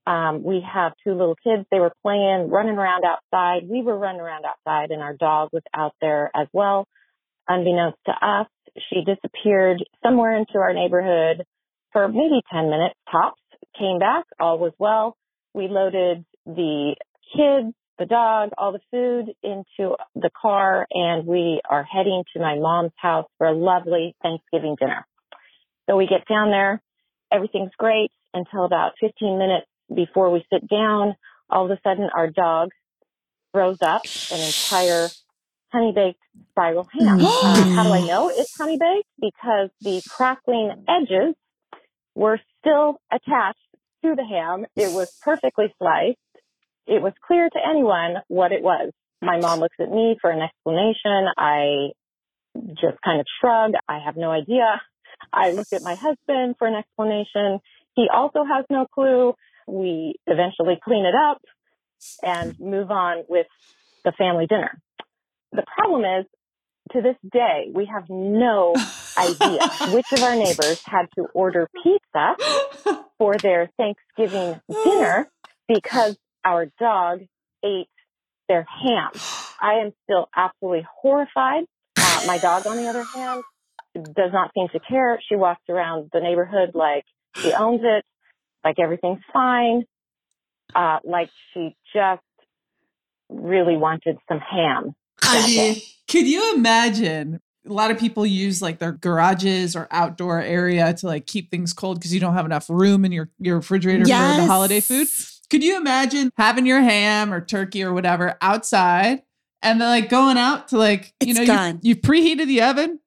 Speaker 14: um, we have two little kids. They were playing, running around outside. We were running around outside, and our dog was out there as well. Unbeknownst to us, she disappeared somewhere into our neighborhood for maybe 10 minutes tops. Came back, all was well. We loaded the kids, the dog, all the food into the car, and we are heading to my mom's house for a lovely Thanksgiving dinner. So we get down there, everything's great until about 15 minutes before we sit down. All of a sudden, our dog throws up an entire honey baked spiral ham. uh, how do I know it's honey baked? Because the crackling edges were still attached to the ham. It was perfectly sliced. It was clear to anyone what it was. My mom looks at me for an explanation. I just kind of shrug. I have no idea. I look at my husband for an explanation. He also has no clue. We eventually clean it up and move on with the family dinner. The problem is, to this day, we have no (laughs) idea which of our neighbors had to order pizza for their Thanksgiving dinner because our dog ate their ham. I am still absolutely horrified. Uh, my dog, on the other hand, does not seem to care. She walks around the neighborhood like she owns it, like everything's fine, uh, like she just really wanted some ham.
Speaker 2: I mean,
Speaker 14: day.
Speaker 2: could you imagine? A lot of people use like their garages or outdoor area to like keep things cold because you don't have enough room in your, your refrigerator for the holiday food. Could you imagine having your ham or turkey or whatever outside and then like going out to like, you
Speaker 1: It's
Speaker 2: know,
Speaker 1: gone.
Speaker 2: you, you've preheated the oven,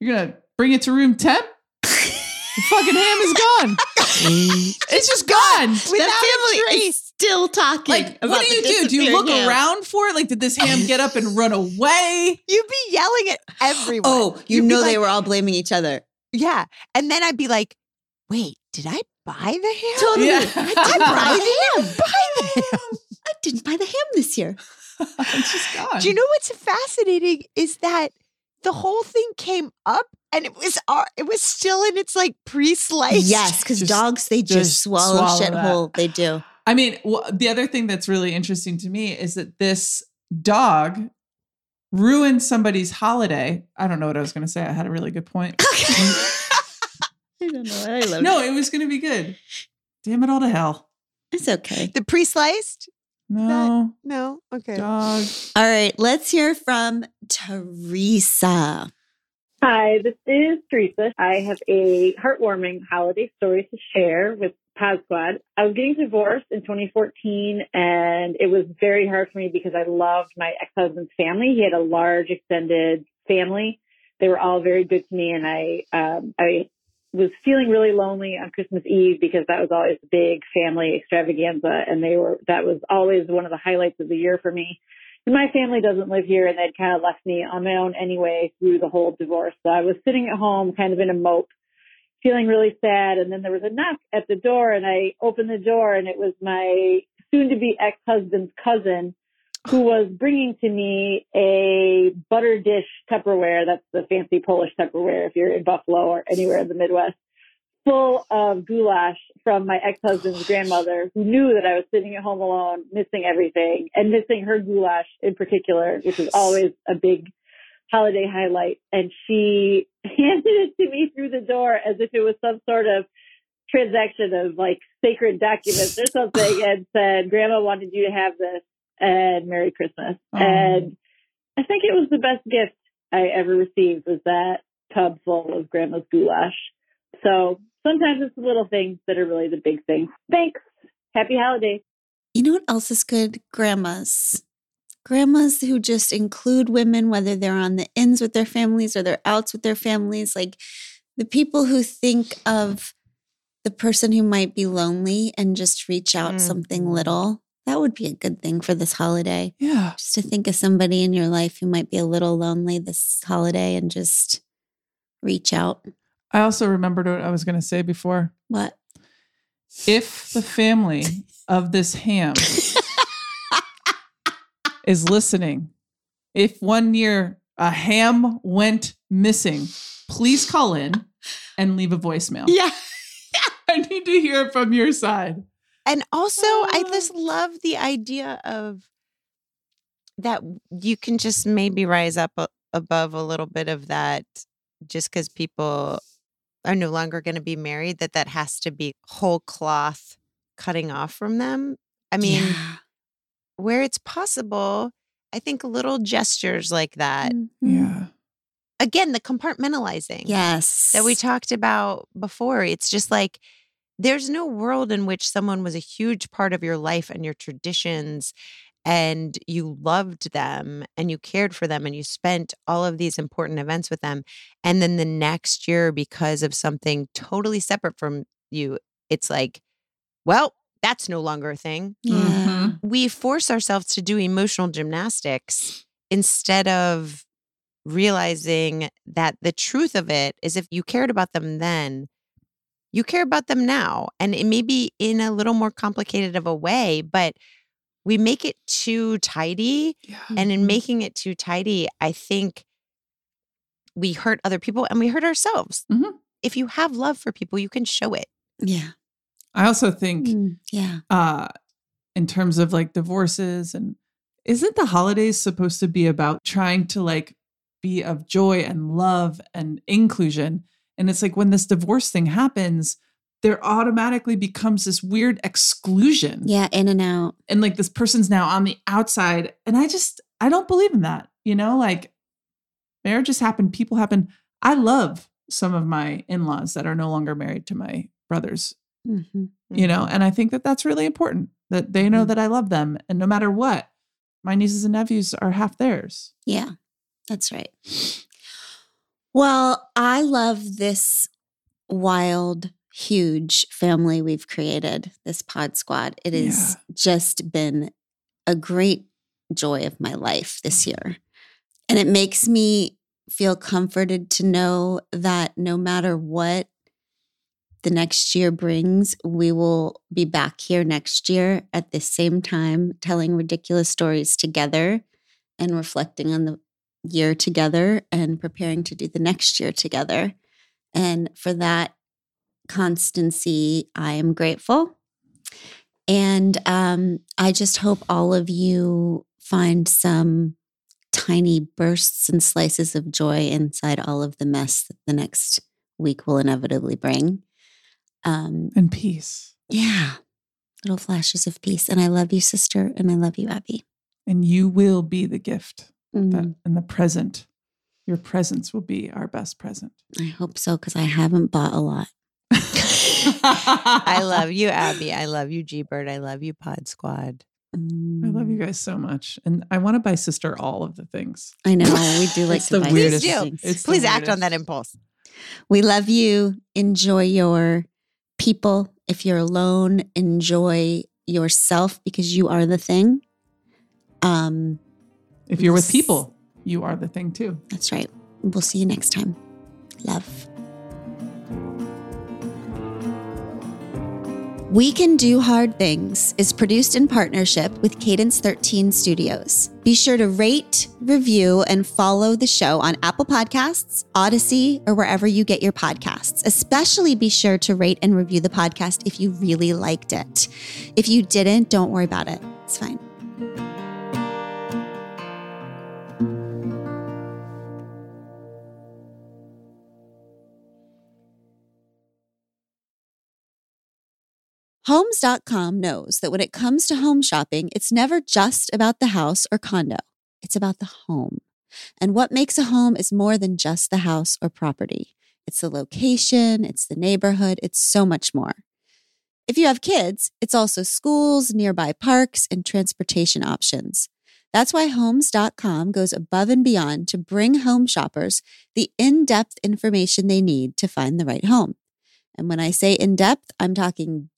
Speaker 2: you're going to bring it to room temp? the fucking ham is gone. (laughs) it's just gone.
Speaker 1: that family is still talking.
Speaker 2: Like, what do you do? Do you look
Speaker 1: ham.
Speaker 2: around for it? Like, did this ham get up and run away? (laughs)
Speaker 3: You'd be yelling at everyone.
Speaker 1: Oh, you
Speaker 3: You'd
Speaker 1: know they
Speaker 3: like-
Speaker 1: were all blaming each other.
Speaker 3: Yeah. And then I'd be like, wait, did I buy the ham?
Speaker 1: Totally.
Speaker 2: Yeah. (laughs)
Speaker 1: I buy the ham.
Speaker 3: buy the ham.
Speaker 1: I didn't buy the ham this year.
Speaker 2: it's just gone.
Speaker 3: Do you know what's fascinating is that the whole thing came up and it was uh, it was still in its like pre-sliced.
Speaker 1: Yes, because dogs they just,
Speaker 2: just
Speaker 1: swallow,
Speaker 2: swallow
Speaker 1: shit
Speaker 2: that.
Speaker 1: whole. They do.
Speaker 2: I mean, well, the other thing that's really interesting to me is that this dog ruined somebody's holiday. I don't know what I was going to say. I had a really good point. (laughs)
Speaker 1: I don't know. I love
Speaker 2: no,
Speaker 1: it.
Speaker 2: it was going to be good. Damn it all to hell.
Speaker 1: It's okay.
Speaker 3: The pre-sliced?
Speaker 2: No,
Speaker 3: No. Okay.
Speaker 2: dog.
Speaker 1: All right, let's hear from Teresa.
Speaker 15: Hi, this is Teresa. I have a heartwarming holiday story to share with Pod Squad. I was getting divorced in 2014 and it was very hard for me because I loved my ex-husband's family. He had a large extended family. They were all very good to me and I, um, I was feeling really lonely on Christmas Eve because that was always a big family extravaganza and they were, that was always one of the highlights of the year for me. And my family doesn't live here and they'd kind of left me on my own anyway through the whole divorce. So I was sitting at home kind of in a mope, feeling really sad. And then there was a knock at the door and I opened the door and it was my soon to be ex-husband's cousin who was bringing to me a butter dish Tupperware. That's the fancy Polish Tupperware if you're in Buffalo or anywhere in the Midwest full of goulash from my ex-husband's grandmother who knew that I was sitting at home alone, missing everything and missing her goulash in particular, which is always a big holiday highlight. And she (laughs) handed it to me through the door as if it was some sort of transaction of like sacred documents or something and said, grandma wanted you to have this and Merry Christmas.
Speaker 2: Oh.
Speaker 15: And I think it was the best gift I ever received was that tub full of grandma's goulash. So sometimes it's the little things that are really the big things. Thanks. Happy holidays.
Speaker 1: You know what else is good? Grandmas. Grandmas who just include women, whether they're on the ins with their families or they're outs with their families. Like the people who think of the person who might be lonely and just reach out mm-hmm. something little. That would be a good thing for this holiday.
Speaker 2: Yeah.
Speaker 1: Just to think of somebody in your life who might be a little lonely this holiday and just reach out.
Speaker 2: I also remembered what I was going to say before.
Speaker 1: What?
Speaker 2: If the family of this ham is listening, if one year a ham went missing, please call in and leave a voicemail.
Speaker 1: Yeah. (laughs)
Speaker 2: I need to hear it from your side.
Speaker 3: And also, I just oh. love the idea of that you can just maybe rise up a, above a little bit of that just because people are no longer going to be married, that that has to be whole cloth cutting off from them. I mean, where it's possible, I think little gestures like that. Mm-hmm.
Speaker 2: Yeah.
Speaker 3: Again, the compartmentalizing.
Speaker 1: Yes.
Speaker 3: That we talked about before. It's just like there's no world in which someone was a huge part of your life and your traditions and you loved them and you cared for them and you spent all of these important events with them and then the next year because of something totally separate from you it's like well that's no longer a thing
Speaker 1: Yeah. Mm-hmm.
Speaker 3: we force ourselves to do emotional gymnastics instead of realizing that the truth of it is if you cared about them then you care about them now and it may be in a little more complicated of a way but we make it too tidy and in making it too tidy i think we hurt other people and we hurt ourselves. If you have love for people you can show it.
Speaker 1: Yeah.
Speaker 2: I also think
Speaker 1: Mm, yeah.
Speaker 2: uh in terms of like divorces and isn't the holidays supposed to be about trying to like be of joy and love and inclusion and it's like when this divorce thing happens there automatically becomes this weird exclusion
Speaker 1: Yeah. In and out.
Speaker 2: and like this person's now on the outside and i just i don't believe in that you know like marriages happen people happen i love some of my in-laws that are no longer married to my brothers
Speaker 1: Mm-hmm.
Speaker 2: you know and i think that that's really important that they know that i love them and no matter what my nieces and nephews are half theirs
Speaker 1: Yeah, that's right. Well, I love this wild, huge family we've created, this pod squad. It has just been a great joy of my life this year. And it makes me feel comforted to know that no matter what the next year brings, we will be back here next year at the same time telling ridiculous stories together and reflecting on the year together and preparing to do the next year together. And for that constancy, I am grateful. And um, I just hope all of you find some tiny bursts and slices of joy inside all of the mess that the next week will inevitably bring. Um,
Speaker 2: and peace.
Speaker 1: Yeah. Little flashes of peace. And I love you, sister. And I love you, Abby.
Speaker 2: and you will be the gift
Speaker 1: Mm.
Speaker 2: that in the present Your presence will be our best present.
Speaker 1: I hope so because I haven't bought a lot.
Speaker 3: I love you, (laughs) Abby. I love you, G Bird. I love you, Pod Squad.
Speaker 2: I love you guys so much. And I want to buy sister all of the things.
Speaker 1: I know we do (laughs) like
Speaker 2: It's
Speaker 1: to
Speaker 2: the
Speaker 1: buy
Speaker 2: weirdest-
Speaker 1: these
Speaker 3: Please do.
Speaker 1: things.
Speaker 2: It's the
Speaker 3: Please act on that impulse.
Speaker 1: We love you. Enjoy your people. If you're alone, enjoy yourself because you are the thing. Um,
Speaker 2: If you're with people, you are the thing too.
Speaker 1: that's right. We'll see you next time. Love. We Can Do Hard Things is produced in partnership with Cadence 13 Studios. Be sure to rate, review, and follow the show on Apple Podcasts, Odyssey, or wherever you get your podcasts. Especially be sure to rate and review the podcast if you really liked it. If you didn't, don't worry about it. It's fine. Homes.com knows that when it comes to home shopping, it's never just about the house or condo, it's about the home. And what makes a home is more than just the house or property. It's the location, it's the neighborhood, it's so much more. If you have kids, it's also schools, nearby parks, and transportation options. That's why Homes.com goes above and beyond to bring home shoppers the in depth information they need to find the right home. And when I say in depth, I'm talking